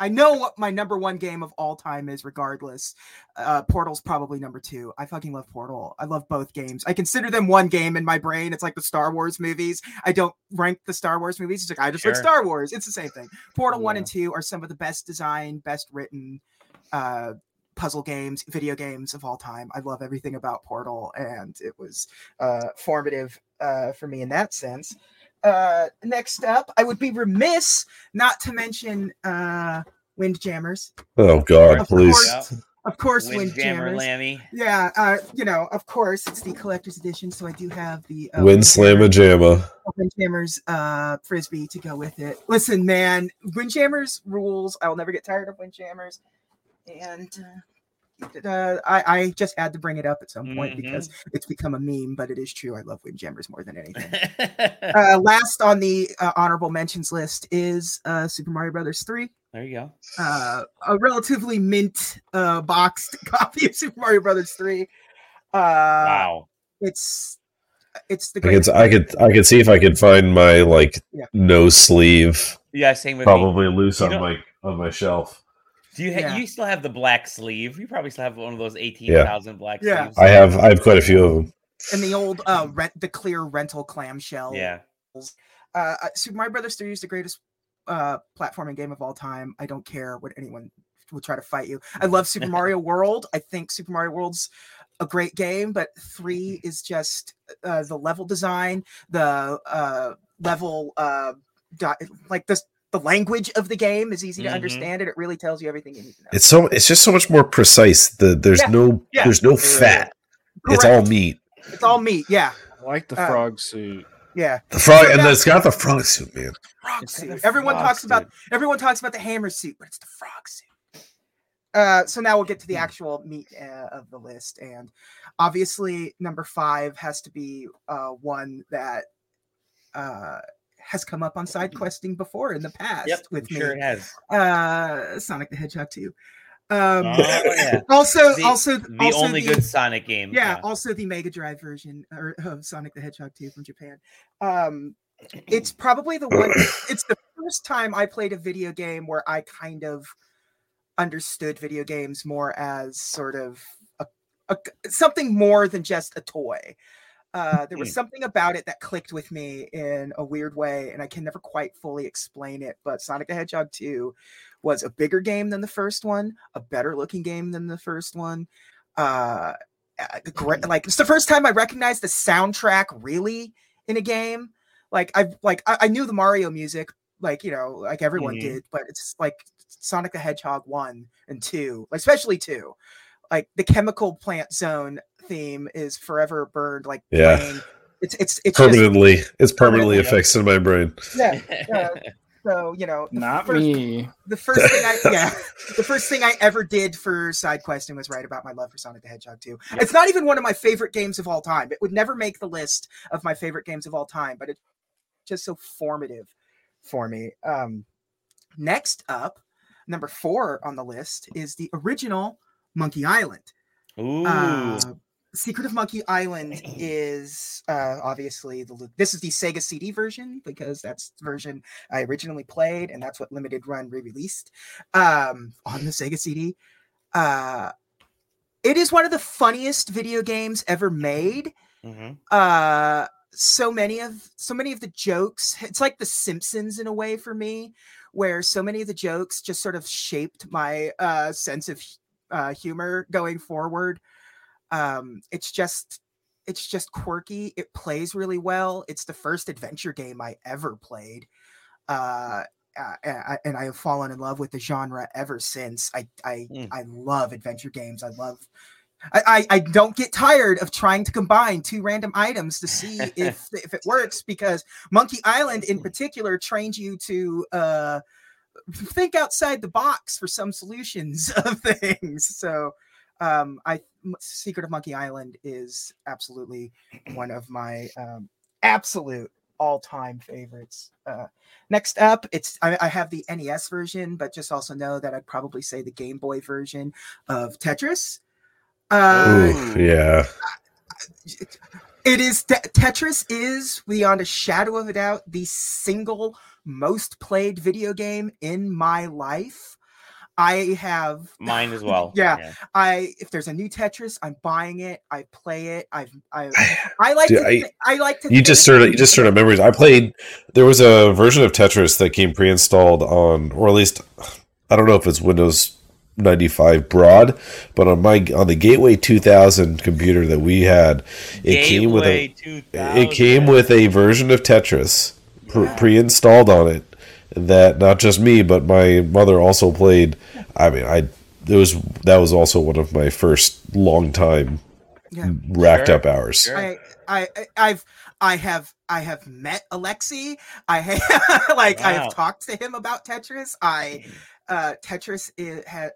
I know what my number one game of all time is, regardless. Uh, Portal's probably number two. I fucking love Portal. I love both games. I consider them one game in my brain. It's like the Star Wars movies. I don't rank the Star Wars movies. It's like I just like Star Wars. It's the same thing. Portal one and two are some of the best designed, best written uh, puzzle games, video games of all time. I love everything about Portal, and it was uh, formative uh, for me in that sense. Uh, next up, I would be remiss not to mention uh, Windjammers. Oh, God, Of please. course. Of course, Windjammer Windjammers. Lammy. Yeah, uh, you know, of course, it's the collector's edition, so I do have the uh, Wind Slamma Jamma. Windjammers uh, frisbee to go with it. Listen, man, Windjammers rules. I will never get tired of Windjammers, and uh, uh, I, I just had to bring it up at some point Mhm. because it's become a meme. But it is true. I love Windjammers more than anything. uh, last on the uh, honorable mentions list is uh, Super Mario Brothers three. there you go. Uh, a relatively mint uh, boxed copy of Super Mario Brothers three. Uh, Wow. It's it's the I could. I could, I could see if I could find my like Yeah. no sleeve, Yeah, same with me. probably loose You on know- my on my shelf. Do you ha- Yeah. you still have the black sleeve? You probably still have one of those eighteen thousand black Yeah. sleeves. I have, I have quite a few of them. and the old uh rent the clear rental clamshell. Yeah. Uh, uh, Super Mario Brothers three is the greatest uh platforming game of all time. I don't care what anyone will try to fight you. I love Super Mario World. I think Super Mario World's a great game, but three is just uh, the level design, the uh level uh di- like this the language of the game is easy to Mhm. understand and it really tells you everything you need to know. It's so, it's just so much more precise. The there's Yeah, no, yeah, there's no it really fat. It's all meat. It's all meat. Yeah. I like the Uh, frog suit. Yeah. The frog, and it's got the frog suit, man. Frog suit. Everyone frog talks about everyone talks about the hammer suit, but it's the frog suit. Uh, so now we'll get to the actual meat uh, of the list, and obviously number five has to be uh, one that uh, has come up on side questing before in the past Yep. with I'm me. sure it has. Uh, Sonic the Hedgehog 2. Um, Oh, yeah. also, The- also, The also only good Sonic game. yeah, also the Mega Drive version or, of Sonic the Hedgehog 2 from Japan. Um, it's probably the one. it's the first time I played a video game where I kind of understood video games more as sort of a, a something more than just a toy. Uh, there was Hmm. something about it that clicked with me in a weird way, and I can never quite fully explain it. But Sonic the Hedgehog 2 was a bigger game than the first one, a better looking game than the first one. Uh, great, like it's the first time I recognized the soundtrack really in a game. Like I've like I, I knew the Mario music, like you know, like everyone Mhm. did, but it's like Sonic the Hedgehog one and two, especially two. Like the chemical plant zone theme is forever burned. Like Yeah. playing. It's it's it's just Permanently, it's permanently Permanently. affixed in my brain. yeah. yeah. So you know, the Not first- me. the first thing I yeah, the first thing I ever did for side questing was write about my love for Sonic the Hedgehog 2. Yep. It's not even one of my favorite games of all time. It would never make the list of my favorite games of all time, but it's just so formative for me. Um next up, number 4 on the list is the original Monkey Island. Ooh. Uh, Secret of Monkey Island is uh, obviously the this is the Sega CD version because that's the version I originally played and that's what Limited Run re-released um, on the Sega CD. Uh, it is one of the funniest video games ever made. Mhm. Uh, so many of so many of the jokes it's like the simpsons in a way for me where so many of the jokes just sort of shaped my uh sense of uh humor going forward um it's just it's just quirky it plays really well it's the first adventure game i ever played uh uh, and I- have fallen in love with the genre ever since. I I, Mm. I love adventure games. I love. I, I I don't get tired of trying to combine two random items to see if if it works because Monkey Island in particular trains you to uh think outside the box for some solutions of things. So um I Secret of Monkey Island is absolutely one of my um absolute all-time favorites. Uh next up, it's I, I have the NES version, but just also know that I'd probably say the Game Boy version of Tetris. Uh, Ooh, yeah. it is Te- Tetris is beyond a shadow of a doubt the single most played video game in my life. I have Mine as well. Yeah. I if there's a new Tetris, I'm buying it. I play it. I've I I like Dude, to I- I, like to You just think- stirred you just stirred up memories. I played. There was a version of Tetris that came pre-installed on, or at least I don't know if it's Windows 95 broad, but on my on the Gateway 2000 computer that we had, it came with a Gateway it came with a version of Tetris pre- pre-installed on it that not just me but my mother also played. I mean, I it was that was also one of my first long time Yeah. racked Sure, up hours. sure. I, I, I- I've, I have, I have met Alexi. I have, like, I have talked to him about Tetris. I, uh, Tetris is, ha,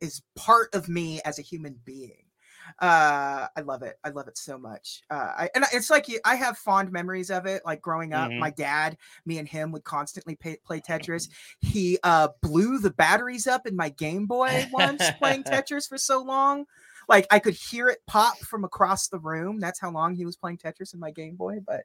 is part of me as a human being. Uh, I love it. I love it so much. Uh, I, and it's like I have fond memories of it. Like growing up, Mhm. my dad, me and him would constantly pay, play Tetris. He uh, blew the batteries up in my Game Boy once playing Tetris for so long like I could hear it pop from across the room. That's how long he was playing Tetris in my Game Boy. But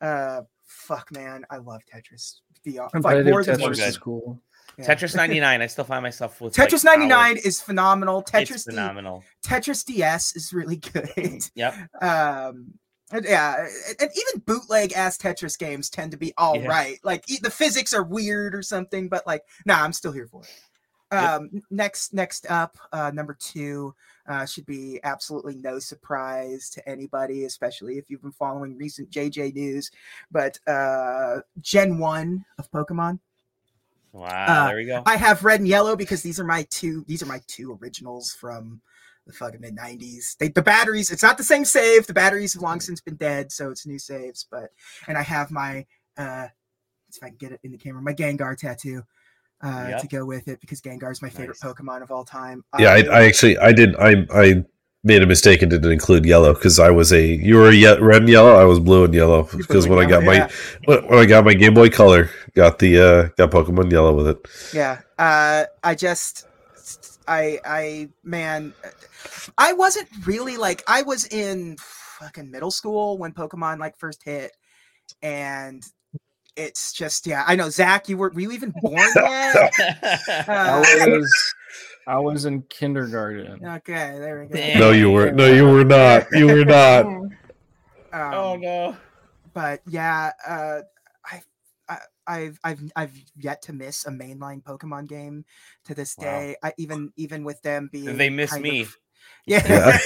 uh fuck man, I love Tetris. Beyond like Competitive more Tetris good. is cool. Yeah. Tetris 99. I still find myself with like, Tetris 99 hours. is phenomenal. It's Tetris D- phenomenal. Tetris DS is really good. Yep. um yeah, and- even bootleg ass Tetris games tend to be all right. Yeah. Like e- the physics are weird or something, but like, nah, I'm still here for it. Um, n- next, next up, uh, number two uh, should be absolutely no surprise to anybody, especially if you've been following recent JJ news. But uh, Gen One of Pokemon, Wow. Uh, there we go. I have red and yellow because these are my two. These are my two originals from the fucking mid '90s. They, the batteries. It's not the same save. The batteries have long since been dead, so it's new saves. But and I have my. uh If I can get it in the camera, my Gengar tattoo. Uh, Yep. to go with it because Gengar is my favorite Nice. Pokemon of all time. Yeah, I, I actually I did I I made a mistake and didn't include yellow because I was a you were a ye- red and yellow I was blue and yellow because blue when I got yellow, my when when I got my Game Boy Color got the uh got Pokemon Yellow with it. yeah uh i just i i man i wasn't really like i was in fucking middle school when pokemon like first hit and it's just yeah i know zach you were were you even born yet I uh, was I was in kindergarten. Okay, there we go. Damn. No, you were. No, you were not. You were not. Um, oh no. but yeah, uh, I, I, I've, I've, I've yet to miss a mainline Pokemon game to this Wow. day. I even, even with them being, They miss me. of- yeah,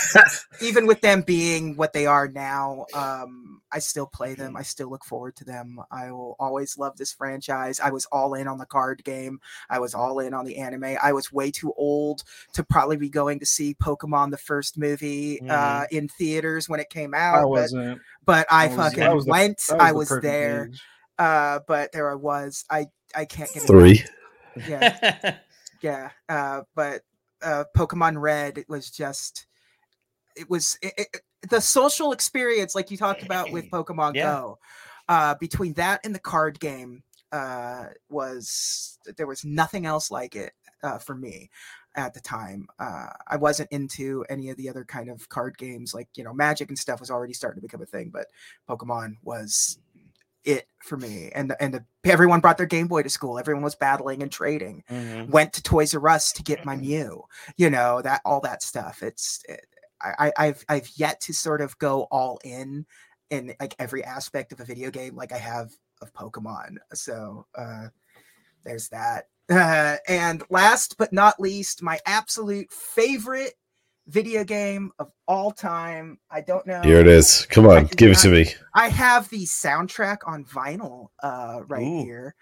even with them being what they are now, um, I still play them. I still look forward to them. I will always love this franchise. I was all in on the card game. I was all in on the anime. I was way too old to probably be going to see Pokemon the first movie uh, in theaters when it came out. I but- wasn't. but I, I was- fucking that was the- went. That I the was perfect there. age. Uh, but there I was. I I can't get Three. enough. Yeah, yeah. Uh, but uh, Pokemon Red it was just. It was it, it, the social experience, like you talked about with Pokemon Yeah. Go. Uh, between that and the card game, uh, was there was nothing else like it uh, for me at the time. Uh, I wasn't into any of the other kind of card games, like you know, Magic and stuff was already starting to become a thing, but Pokemon was it for me. And and the, everyone brought their Game Boy to school. Everyone was battling and trading. Mhm. Went to Toys R Us to get my Mew. You know that all that stuff. It's it, I, I I've I've yet to sort of go all in in like every aspect of a video game like I have of Pokemon. So uh there's that. Uh, and last but not least, my absolute favorite video game of all time. I don't know. Here it is. Come on, give it to me. I have the soundtrack on vinyl uh right Ooh. here.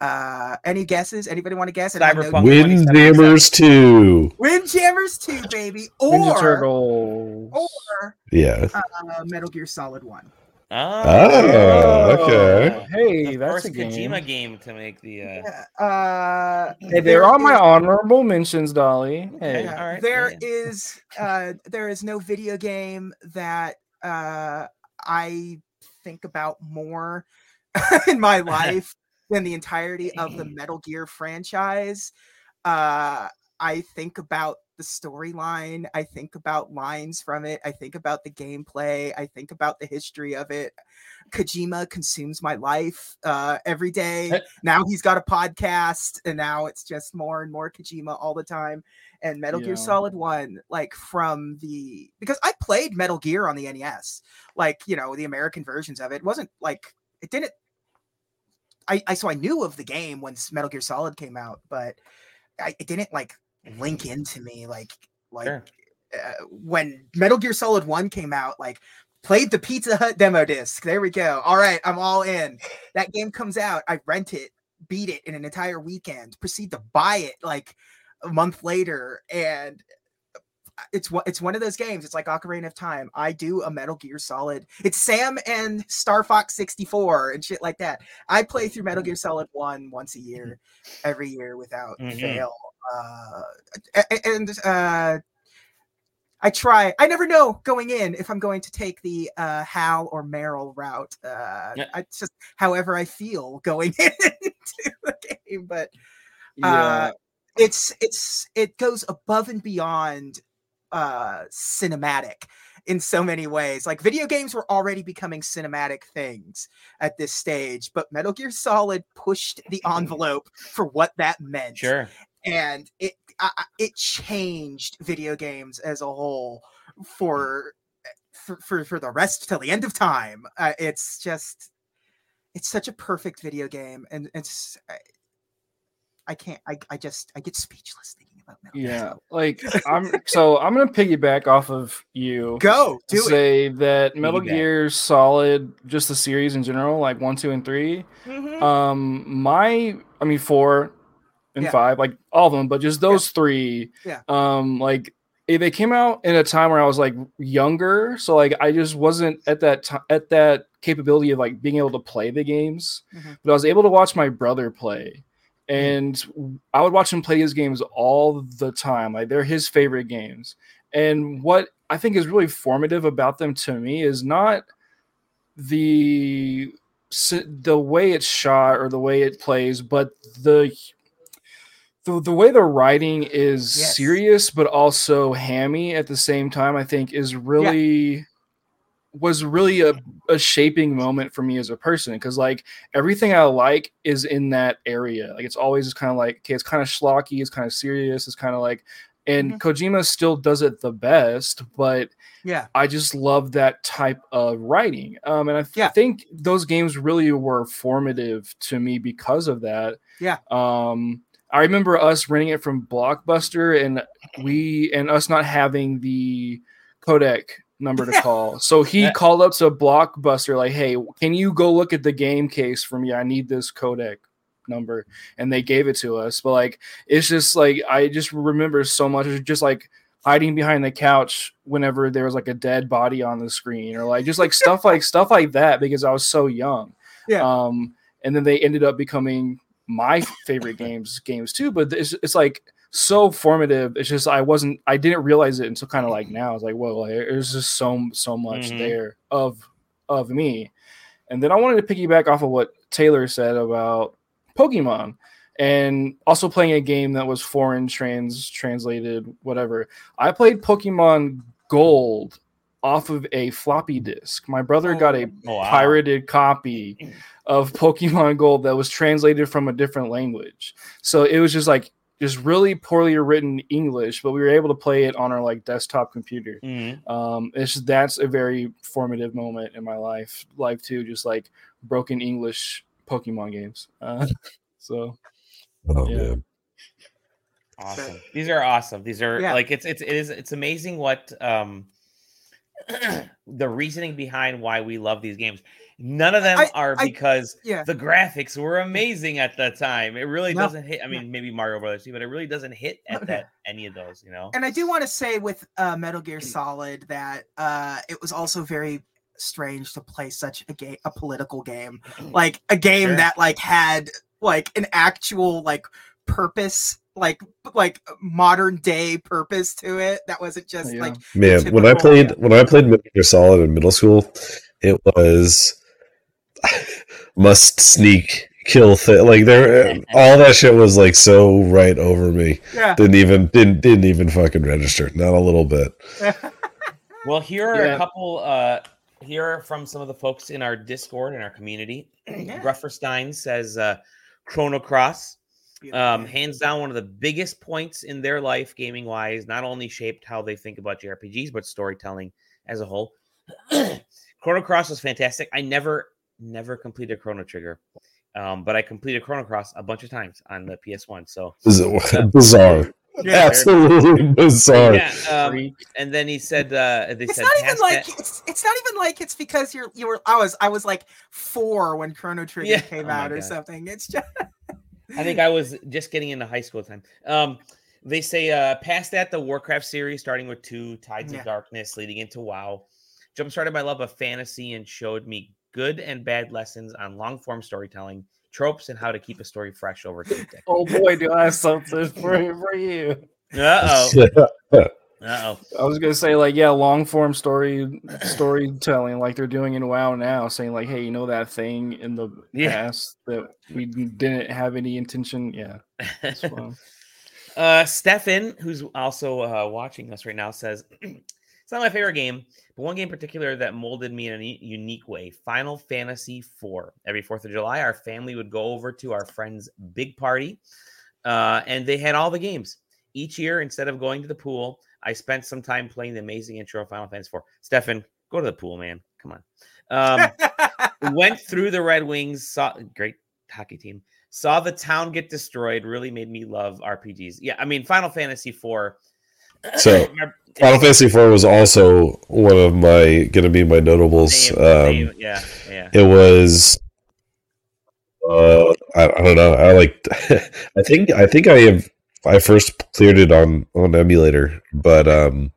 Uh any guesses? Anybody want to guess? And I know- Cyberpunk. Windjammers 2. Windjammers 2, baby. Or, Ninja Or, Turtles. or Yeah. uh, Metal Gear Solid 1. Oh, okay. Hey, The that's first a game. Kojima game to make the. Uh... Yeah, Uh Hey, they're there on my honorable mentions, Dali. Hey, Yeah. all right, There yeah. is uh there is no video game that uh I think about more in my life than the entirety of the Metal Gear franchise. Uh I think about the storyline, I think about lines from it, I think about the gameplay, I think about the history of it. Kojima consumes my life uh every day. Eh. Now he's got a podcast and now it's just more and more Kojima all the time and Metal Yeah. Gear Solid 1 like from the because I played Metal Gear on the NES like you know the American versions of it, it wasn't like it didn't I, I so I knew of the game when Metal Gear Solid came out but I, it didn't like link into me like like Sure. uh, when Metal Gear Solid 1 came out like played the Pizza Hut demo disc. There we go. All right I'm all in. That game comes out. I rent it beat it in an entire weekend proceed to buy it like a month later. And it's one it's one of those games it's like ocarina of time. I do a metal gear solid it's sam and star fox 64 and shit like that. I play through metal gear solid 1 once a year every year without Mhm. fail uh and uh I try. I never know going in if I'm going to take the uh, Hal or Meryl route. Uh, Yeah. I just however I feel going into the game. But yeah. uh, it's it's it goes above and beyond uh cinematic in so many ways like video games were already becoming cinematic things at this stage but metal gear solid pushed the envelope for what that meant Sure. And it I, I- it changed video games as a whole for for for, for the rest till the end of time uh, it's just it's such a perfect video game and it's I, I can't I, I just I get speechless thinking about Metal Gear yeah. Solid. Like I'm so I'm gonna piggyback off of you. go to do it say that Metal Piggyback. Gear Solid, just the series in general, like one, two, and three. Mhm. Um, my, I mean, four and Yeah. five, like all of them, but just those three. Yeah. Um, like eh, they came out in a time where I was like younger, so like I just wasn't at that time at that capability of like being able to play the games, Mhm. but I was able to watch my brother play. And I would watch him play his games all the time. Like they're his favorite games. And what I think is really formative about them to me is not the the way it's shot or the way it plays, but the the, the way the writing is Yes. serious but also hammy at the same time. I think is really was really a, a shaping moment for me as a person because like everything I like is in that area. Like it's always just kind of like okay, it's kind of schlocky, it's kind of serious, it's kind of like and Mhm. Kojima still does it the best, but Yeah. I just love that type of writing. Um, and I Yeah. think those games really were formative to me because of that. Yeah. Um, I remember us renting it from Blockbuster and we and us not having the codec number to call. So he Yeah. called up to Blockbuster like, "Hey, can you go look at the game case for me? I need this codec number." And they gave it to us. But like it's just like I just remember so much It's just like hiding behind the couch whenever there was like a dead body on the screen or like just like stuff like stuff like that because I was so young. Yeah. Um and then they ended up becoming my favorite games games too, but it's, it's like so formative. It's just I wasn't I didn't realize it until kind of like now. it's like, whoa, like, there's just so so much Mhm. there of of me. And then I wanted to piggyback off of what Taylor said about Pokemon and also playing a game that was foreign trans translated whatever. I played Pokemon Gold off of a floppy disk. My brother got a Oh, wow. pirated copy of Pokemon Gold that was translated from a different language. So it was just like just really poorly written English, but we were able to play it on our like desktop computer. Mhm. Um, it's just, that's a very formative moment in my life, life too. Just like broken English Pokemon games. Uh, so Oh Yeah. man. Awesome. These are awesome. These are Yeah. like it's it's it is it's amazing what um the reasoning behind why we love these games. None of them I- are I- because Yeah. the graphics were amazing at the time. It really No. doesn't hit. I mean, maybe Mario Brothers, too, but it really doesn't hit at No. that any of those. You know. And I do want to say with uh, Metal Gear. Solid that uh, it was also very strange to play such a game, a political game, like a game Sure. that like had like an actual like purpose, like like modern day purpose to it. That wasn't just Yeah. like Man, when I typical- played when I played Metal Gear Solid in middle school, it was must sneak kill thing. Like there, all that shit was like so right over me. yeah. Didn't even didn't didn't even fucking register. Not a little bit. Well, here are Yeah. a couple. uh Here are from some of the folks in our Discord and our community. Yeah. Grufferstein says uh, Chrono Cross. Beautiful um, hands down one of the biggest points in their life gaming wise not only shaped how they think about jrpgs but storytelling as a whole chrono cross was fantastic i never never completed chrono trigger um, but i completed chrono cross a bunch of times on the ps1 so Biz- Bizarre. Yeah. Absolutely bizarre. yeah um, and then he said uh, they It's said not even like that- it's, it's not even like it's because you're you were I was I was like four when Chrono Trigger Yeah. came Oh out or God. something. It's just I think I was just getting into high school time. Um, they say uh, past that, the Warcraft series, starting with two Tides Yeah. of Darkness, leading into WoW, jumpstarted my love of fantasy and showed me good and bad lessons on long form storytelling, tropes, and how to keep a story fresh over two decades. oh boy, do I have something for, for you. Uh oh. Oh. I was gonna say like yeah, long form story storytelling like they're doing in WoW now, saying like, hey, you know that thing in the Yeah. past that we didn't have any intention. Yeah. Uh, Stefan, who's also uh, watching us right now, says it's not my favorite game, but one game in particular that molded me in a unique way: Final Fantasy IV. Every Fourth of July, our family would go over to our friend's big party, uh, and they had all the games. Each year, instead of going to the pool, I spent some time playing the amazing intro of Final Fantasy IV. Stefan, go to the pool, man. Come on. Um, went through the Red Wings, saw great hockey team, saw the town get destroyed, really made me love RPGs. Yeah, I mean Final Fantasy IV. So, Final Fantasy IV was also one of my going to be my notables. Um, yeah, yeah. it was uh I, I don't know i like i think i think i have i first cleared it on on emulator but um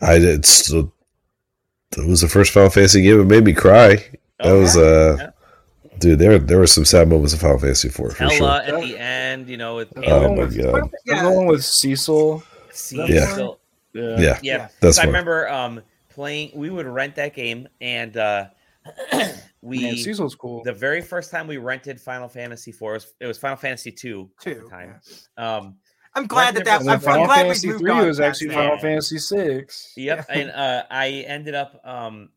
i did so it was the first final fantasy game it made me cry that Oh, was yeah, uh yeah. dude there there were some sad moments of final fantasy 4 for Ella sure at the end, you know, with oh my god Yeah. The one with Cecil. See, Yeah. Yeah. yeah yeah. Yeah. that's I remember um playing. We would rent that game, and uh we Man, Cecil's cool. the very first time we rented Final Fantasy IV, it was, it was Final Fantasy two at the Two, time. Um, I'm glad that that. And And I'm, then then I'm Final glad Fantasy we moved three was actually that. Final Fantasy six. Yep, and uh, I ended up. Um,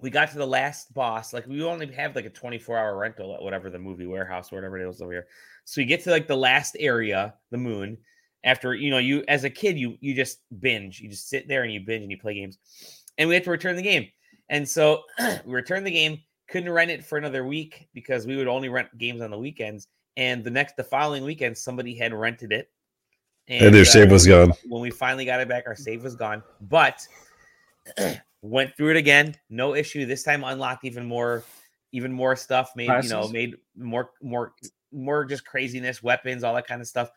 we got to the last boss. Like we only have like a 24 hour rental at whatever the movie warehouse or whatever it is over here. So you get to like the last area, the moon. After you know, you as a kid, you you just binge. You just sit there and you binge and you play games. And we had to return the game. And so we returned the game. Couldn't rent it for another week because we would only rent games on the weekends. And the next, the following weekend, somebody had rented it. And their uh, save was gone. when we finally got it back, our save was gone. But went through it again, no issue. This time unlocked even more, even more stuff. Made you know, made more, more, more just craziness, weapons, all that kind of stuff.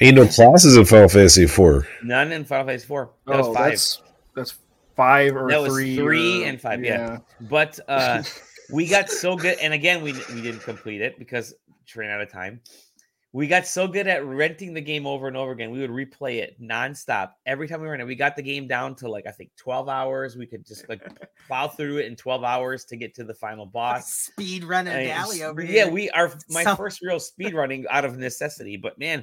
Ain't no classes in Final Fantasy IV. None in Final Fantasy Four. That Oh, was five. that's that's five or That was three. three or- and five, yeah. But uh we got so good, and again, we we didn't complete it because we ran out of time. We got so good at renting the game over and over again. We would replay it nonstop every time we ran it. We got the game down to like I think twelve hours. We could just like plow through it in twelve hours to get to the final boss. Speed running I mean, Dali over yeah, here. we are my So- first real speed running out of necessity. But man,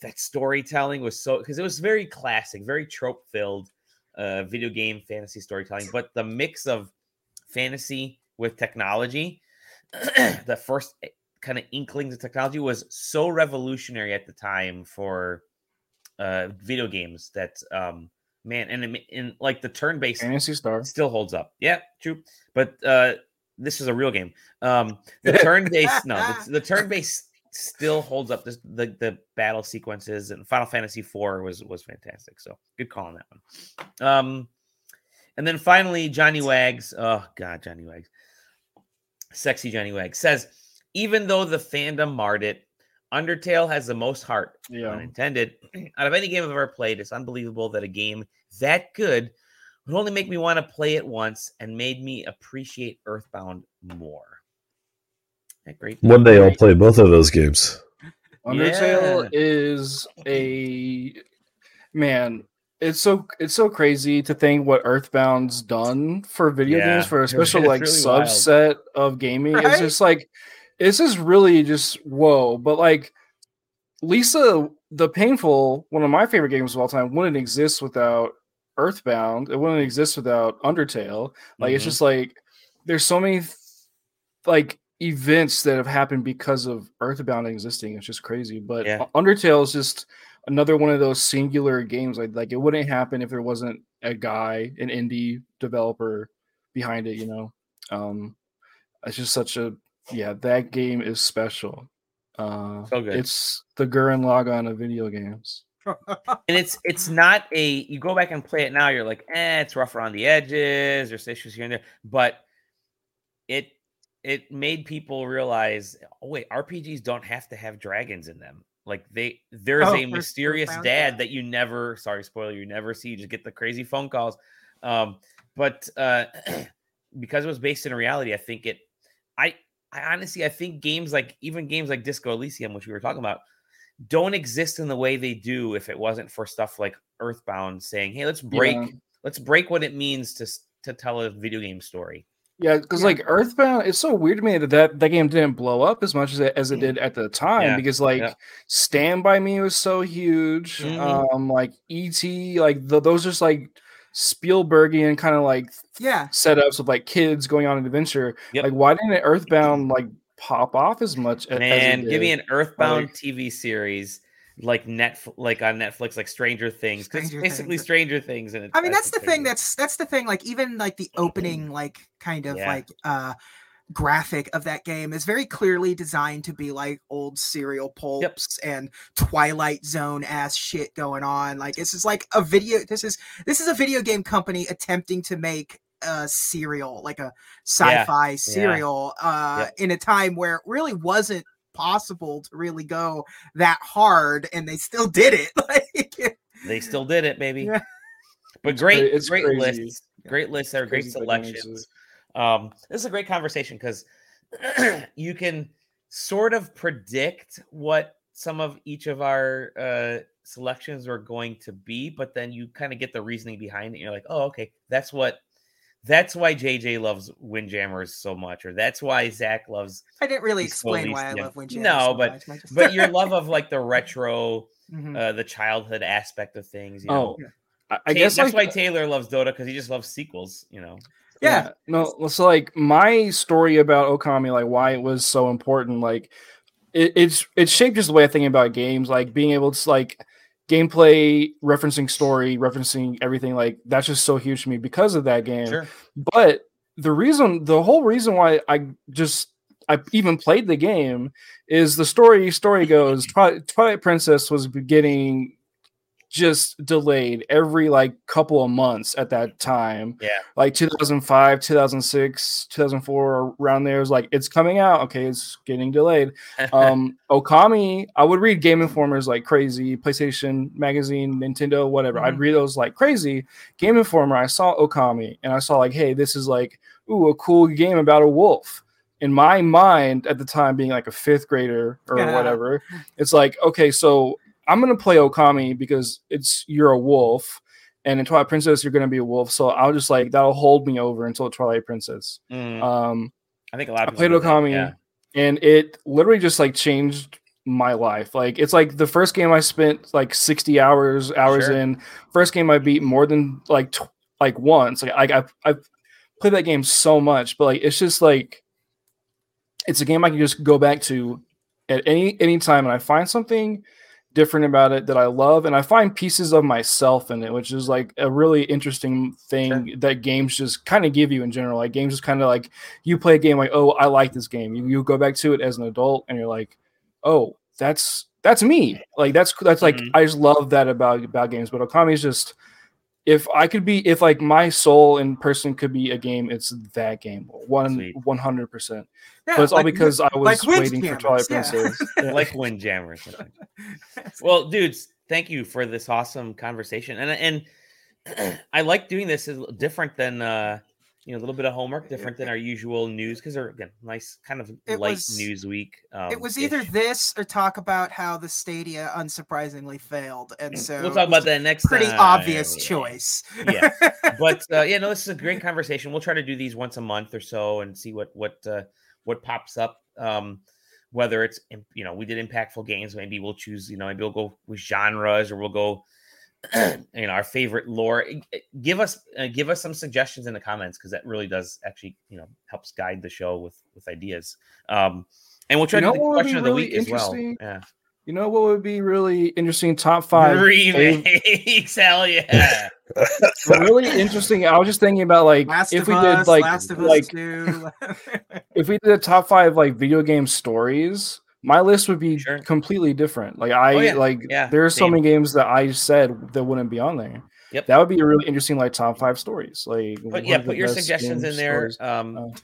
that storytelling was so because it was very classic, very trope filled uh video game fantasy storytelling. But the mix of fantasy with technology, the first kind of inklings of technology was so revolutionary at the time for uh video games that um man and in, like the turn-based Phantasy Star. still holds up. Yeah, true. But uh this is a real game. Um the turn based no, the, the turn based still holds up. This, the the battle sequences and Final Fantasy IV was was fantastic. So good call on that one. Um and then finally Johnny Wags. Oh god, Johnny Wags. Sexy Johnny Wags says even though the fandom marred it, Undertale has the most heart Yeah. unintended. Out of any game I've ever played, it's unbelievable that a game that good would only make me want to play it once and made me appreciate Earthbound more. That great. One day I'll play both of those games. Undertale Yeah. is a man. It's so it's so crazy to think what Earthbound's done for video Yeah, games for a it's special really like wild. subset of gaming. It's just like it's just really just whoa. But like Lisa, the painful one of my favorite games of all time wouldn't exist without Earthbound. It wouldn't exist without Undertale. Like it's Mhm. just like there's so many th- like events that have happened because of Earthbound existing. It's just crazy. But Yeah. Undertale is just another one of those singular games. Like like it wouldn't happen if there wasn't a guy, an indie developer behind it. You know, um, it's just such a yeah. That game is special. Uh, So good. It's the Gurren Lagann of video games. and it's it's not a you go back and play it now you're like eh it's rough around the edges there's issues here and there but it it made people realize oh wait rpgs don't have to have dragons in them like they there's Oh, a mysterious dad yeah. that you never sorry spoiler you never see you just get the crazy phone calls um but uh because it was based in reality i think it i i honestly i think games like even games like disco elysium which we were talking about don't exist in the way they do if it wasn't for stuff like Earthbound saying, "Hey, let's break Yeah. let's break what it means to to tell a video game story." Yeah, because Yeah. like Earthbound, it's so weird to me that, that that game didn't blow up as much as it, as it did at the time. Mm. Yeah, Because like yeah. Stand by Me was so huge. Mhm. Um, like ET, like th- those just like Spielbergian kind of like yeah. setups of like kids going on an adventure. Yep. Like, why didn't Earthbound like pop off as much? a- as Man, give me an Earthbound Like- TV series like net like on Netflix, like Stranger Things. 'cause Stranger it's basically Things. Stranger Things, and I mean, that's the thing. That's that's the thing. Like even like the opening, like kind of Yeah. like uh graphic of that game is very clearly designed to be like old serial pulps and Twilight Zone ass shit going on. Like this is like a video. This is this is a video game company attempting to make a serial, like a sci-fi serial, uh, Yep. in a time where it really wasn't possible to really go that hard, and they still did it. Like they still did it, baby. Yeah. But great, it's great crazy. lists, great lists. There are great crazy what games selections. Um, this is a great conversation because you can sort of predict what some of each of our uh, selections are going to be, but then you kind of get the reasoning behind it. You're like, oh, okay, that's what that's why JJ loves Windjammers so much, or that's why Zach loves. I didn't really explain slowly- why I love Windjammer. No, so but- much. Just- But your love of like the retro, Mhm. uh, the childhood aspect of things. You know? Oh, I, I Ta- guess that's like, why Taylor loves Dota because he just loves sequels. You know. yeah, no so like my story about okami like why it was so important like it, it's it shaped just the way i think about games like being able to like gameplay referencing story referencing everything like that's just so huge to me because of that game Sure. but the reason the whole reason why i just i even played the game is the story story goes Twi- twilight princess was getting just delayed every like couple of months at that time Yeah. like 2005 2006 2004 around there. is like it's coming out okay it's getting delayed um okami i would read game informers like crazy playstation magazine nintendo whatever i'd Mhm. read those like crazy game informer i saw okami and i saw like hey this is like ooh a cool game about a wolf in my mind at the time being like a fifth grader or Yeah. whatever it's like okay so i'm gonna play okami because it's you're a wolf and in twilight princess you're gonna be a wolf so i'll just like that'll hold me over until twilight princess Mm, um I think a lot I of played people do that, Okami, Yeah. and it literally just like changed my life. Like it's like the first game I spent like sixty hours hours Sure. in. First game I beat more than like tw- like once. Like I I I played that game so much, but like it's just like it's a game I can just go back to at any any time, and I find something different about it that I love, and I find pieces of myself in it, which is like a really interesting thing that games just kind of give you in general. Like games just kind of like you play a game like, oh, I like this game. You, you go back to it as an adult, and you're like, oh, that's that's me. Like that's that's like Mhm. I just love that about about games. But Okami is just if I could be if like my soul in person could be a game, it's that game. One one hundred percent. But it's all because I was like waiting for Twilight Windjammers, yeah. Princess. Yeah. like Windjammers. I think. Well, dudes, thank you for this awesome conversation. And and I like doing this is different than uh you know a little bit of homework, different than our usual news because they're again nice kind of It light was- news week. Um, it was either ish. this or talk about how the Stadia unsurprisingly failed, and so we'll talk about that next. Pretty time. obvious choice. Yeah. but uh, yeah, no, this is a great conversation. We'll try to do these once a month or so and see what what uh, what pops up. Um, whether it's you know we did impactful games, maybe we'll choose you know maybe we'll go with genres or we'll go you know our favorite lore. Give us uh, give us some suggestions in the comments because that really does actually you know helps guide the show with with ideas. Um, and we'll try You to know do the what would question be of the really week as well. interesting? Yeah, You know what would be really interesting? Top five. remakes. Hell yeah. really interesting. I was just thinking about like Last if we Us, did like Last of Us like if we did a top five like video game stories, my list would be Sure. completely different. Like I Oh, yeah. like Yeah, there are so many games that I said that wouldn't be on there. Yep. That would be a really interesting like top five stories. Like But yeah, put your suggestions in there. stories. Um, Oh.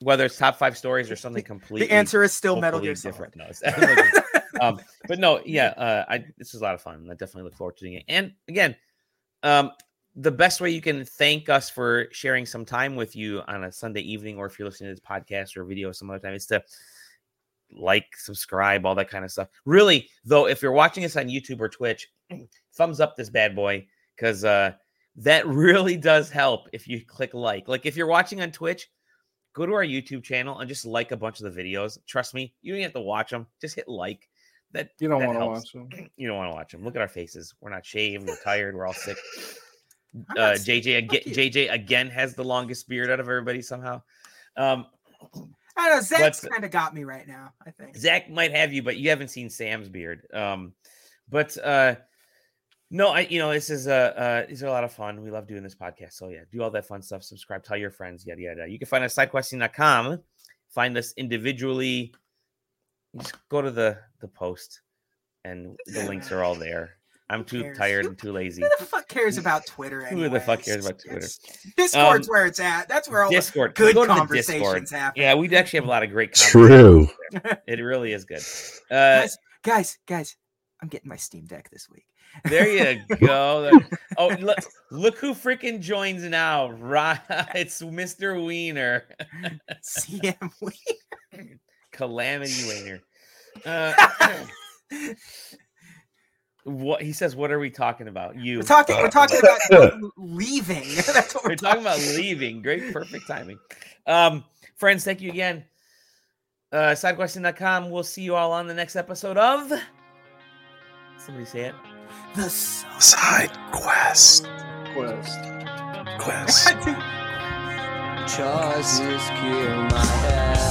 whether it's top five stories or something completely. the answer is still Metal Gear Solid. different. No, it's um, but no, yeah, uh, I this is a lot of fun. I definitely look forward to doing it. And again, um, the best way you can thank us for sharing some time with you on a Sunday evening, or if you're listening to this podcast or video some other time, is to like, subscribe, all that kind of stuff. Really, though, if you're watching us on YouTube or Twitch, thumbs up this bad boy because uh, that really does help if you click like. Like if you're watching on Twitch, go to our YouTube channel and just like a bunch of the videos. Trust me, you don't have to watch them. Just hit like. That you don't want to watch them. You don't want to watch them. Look at our faces. We're not shaved. We're tired. We're all sick. Uh. JJ again. JJ again has the longest beard out of everybody somehow. Um, I don't know. Zach's kind of got me right now. I think. Zach might have you, but you haven't seen Sam's beard. Um, but uh, no, I you know this is uh, uh these are a lot of fun. We love doing this podcast. So yeah, do all that fun stuff. Subscribe, tell your friends, yada yada. You can find us at sidequesting.com. Find us individually. Just go to the the post, and the links are all there. I'm too cares? tired and too lazy. Who the fuck cares about Twitter? Who the fuck cares about Twitter? It's- Discord's Um, where it's at. That's where all Discord. the good Go to the conversations Discord. happen. Yeah, we actually have a lot of great. True. It really is good. Uh, guys, guys, guys, I'm getting my Steam Deck this week. There you go. Oh, look, look who freaking joins now. Right, it's Mr. Wiener, CM Wiener. Calamity Wiener. Uh, What he says? What are we talking about? You. We're talking. We're talking about leaving. That's what we're, We're talking about leaving. Great, perfect timing. Um, friends, thank you again. Uh, sidequesting.com. We'll see you all on the next episode of. Somebody say it. The sun. Side quest. Quest. Quest. Choices kill my head.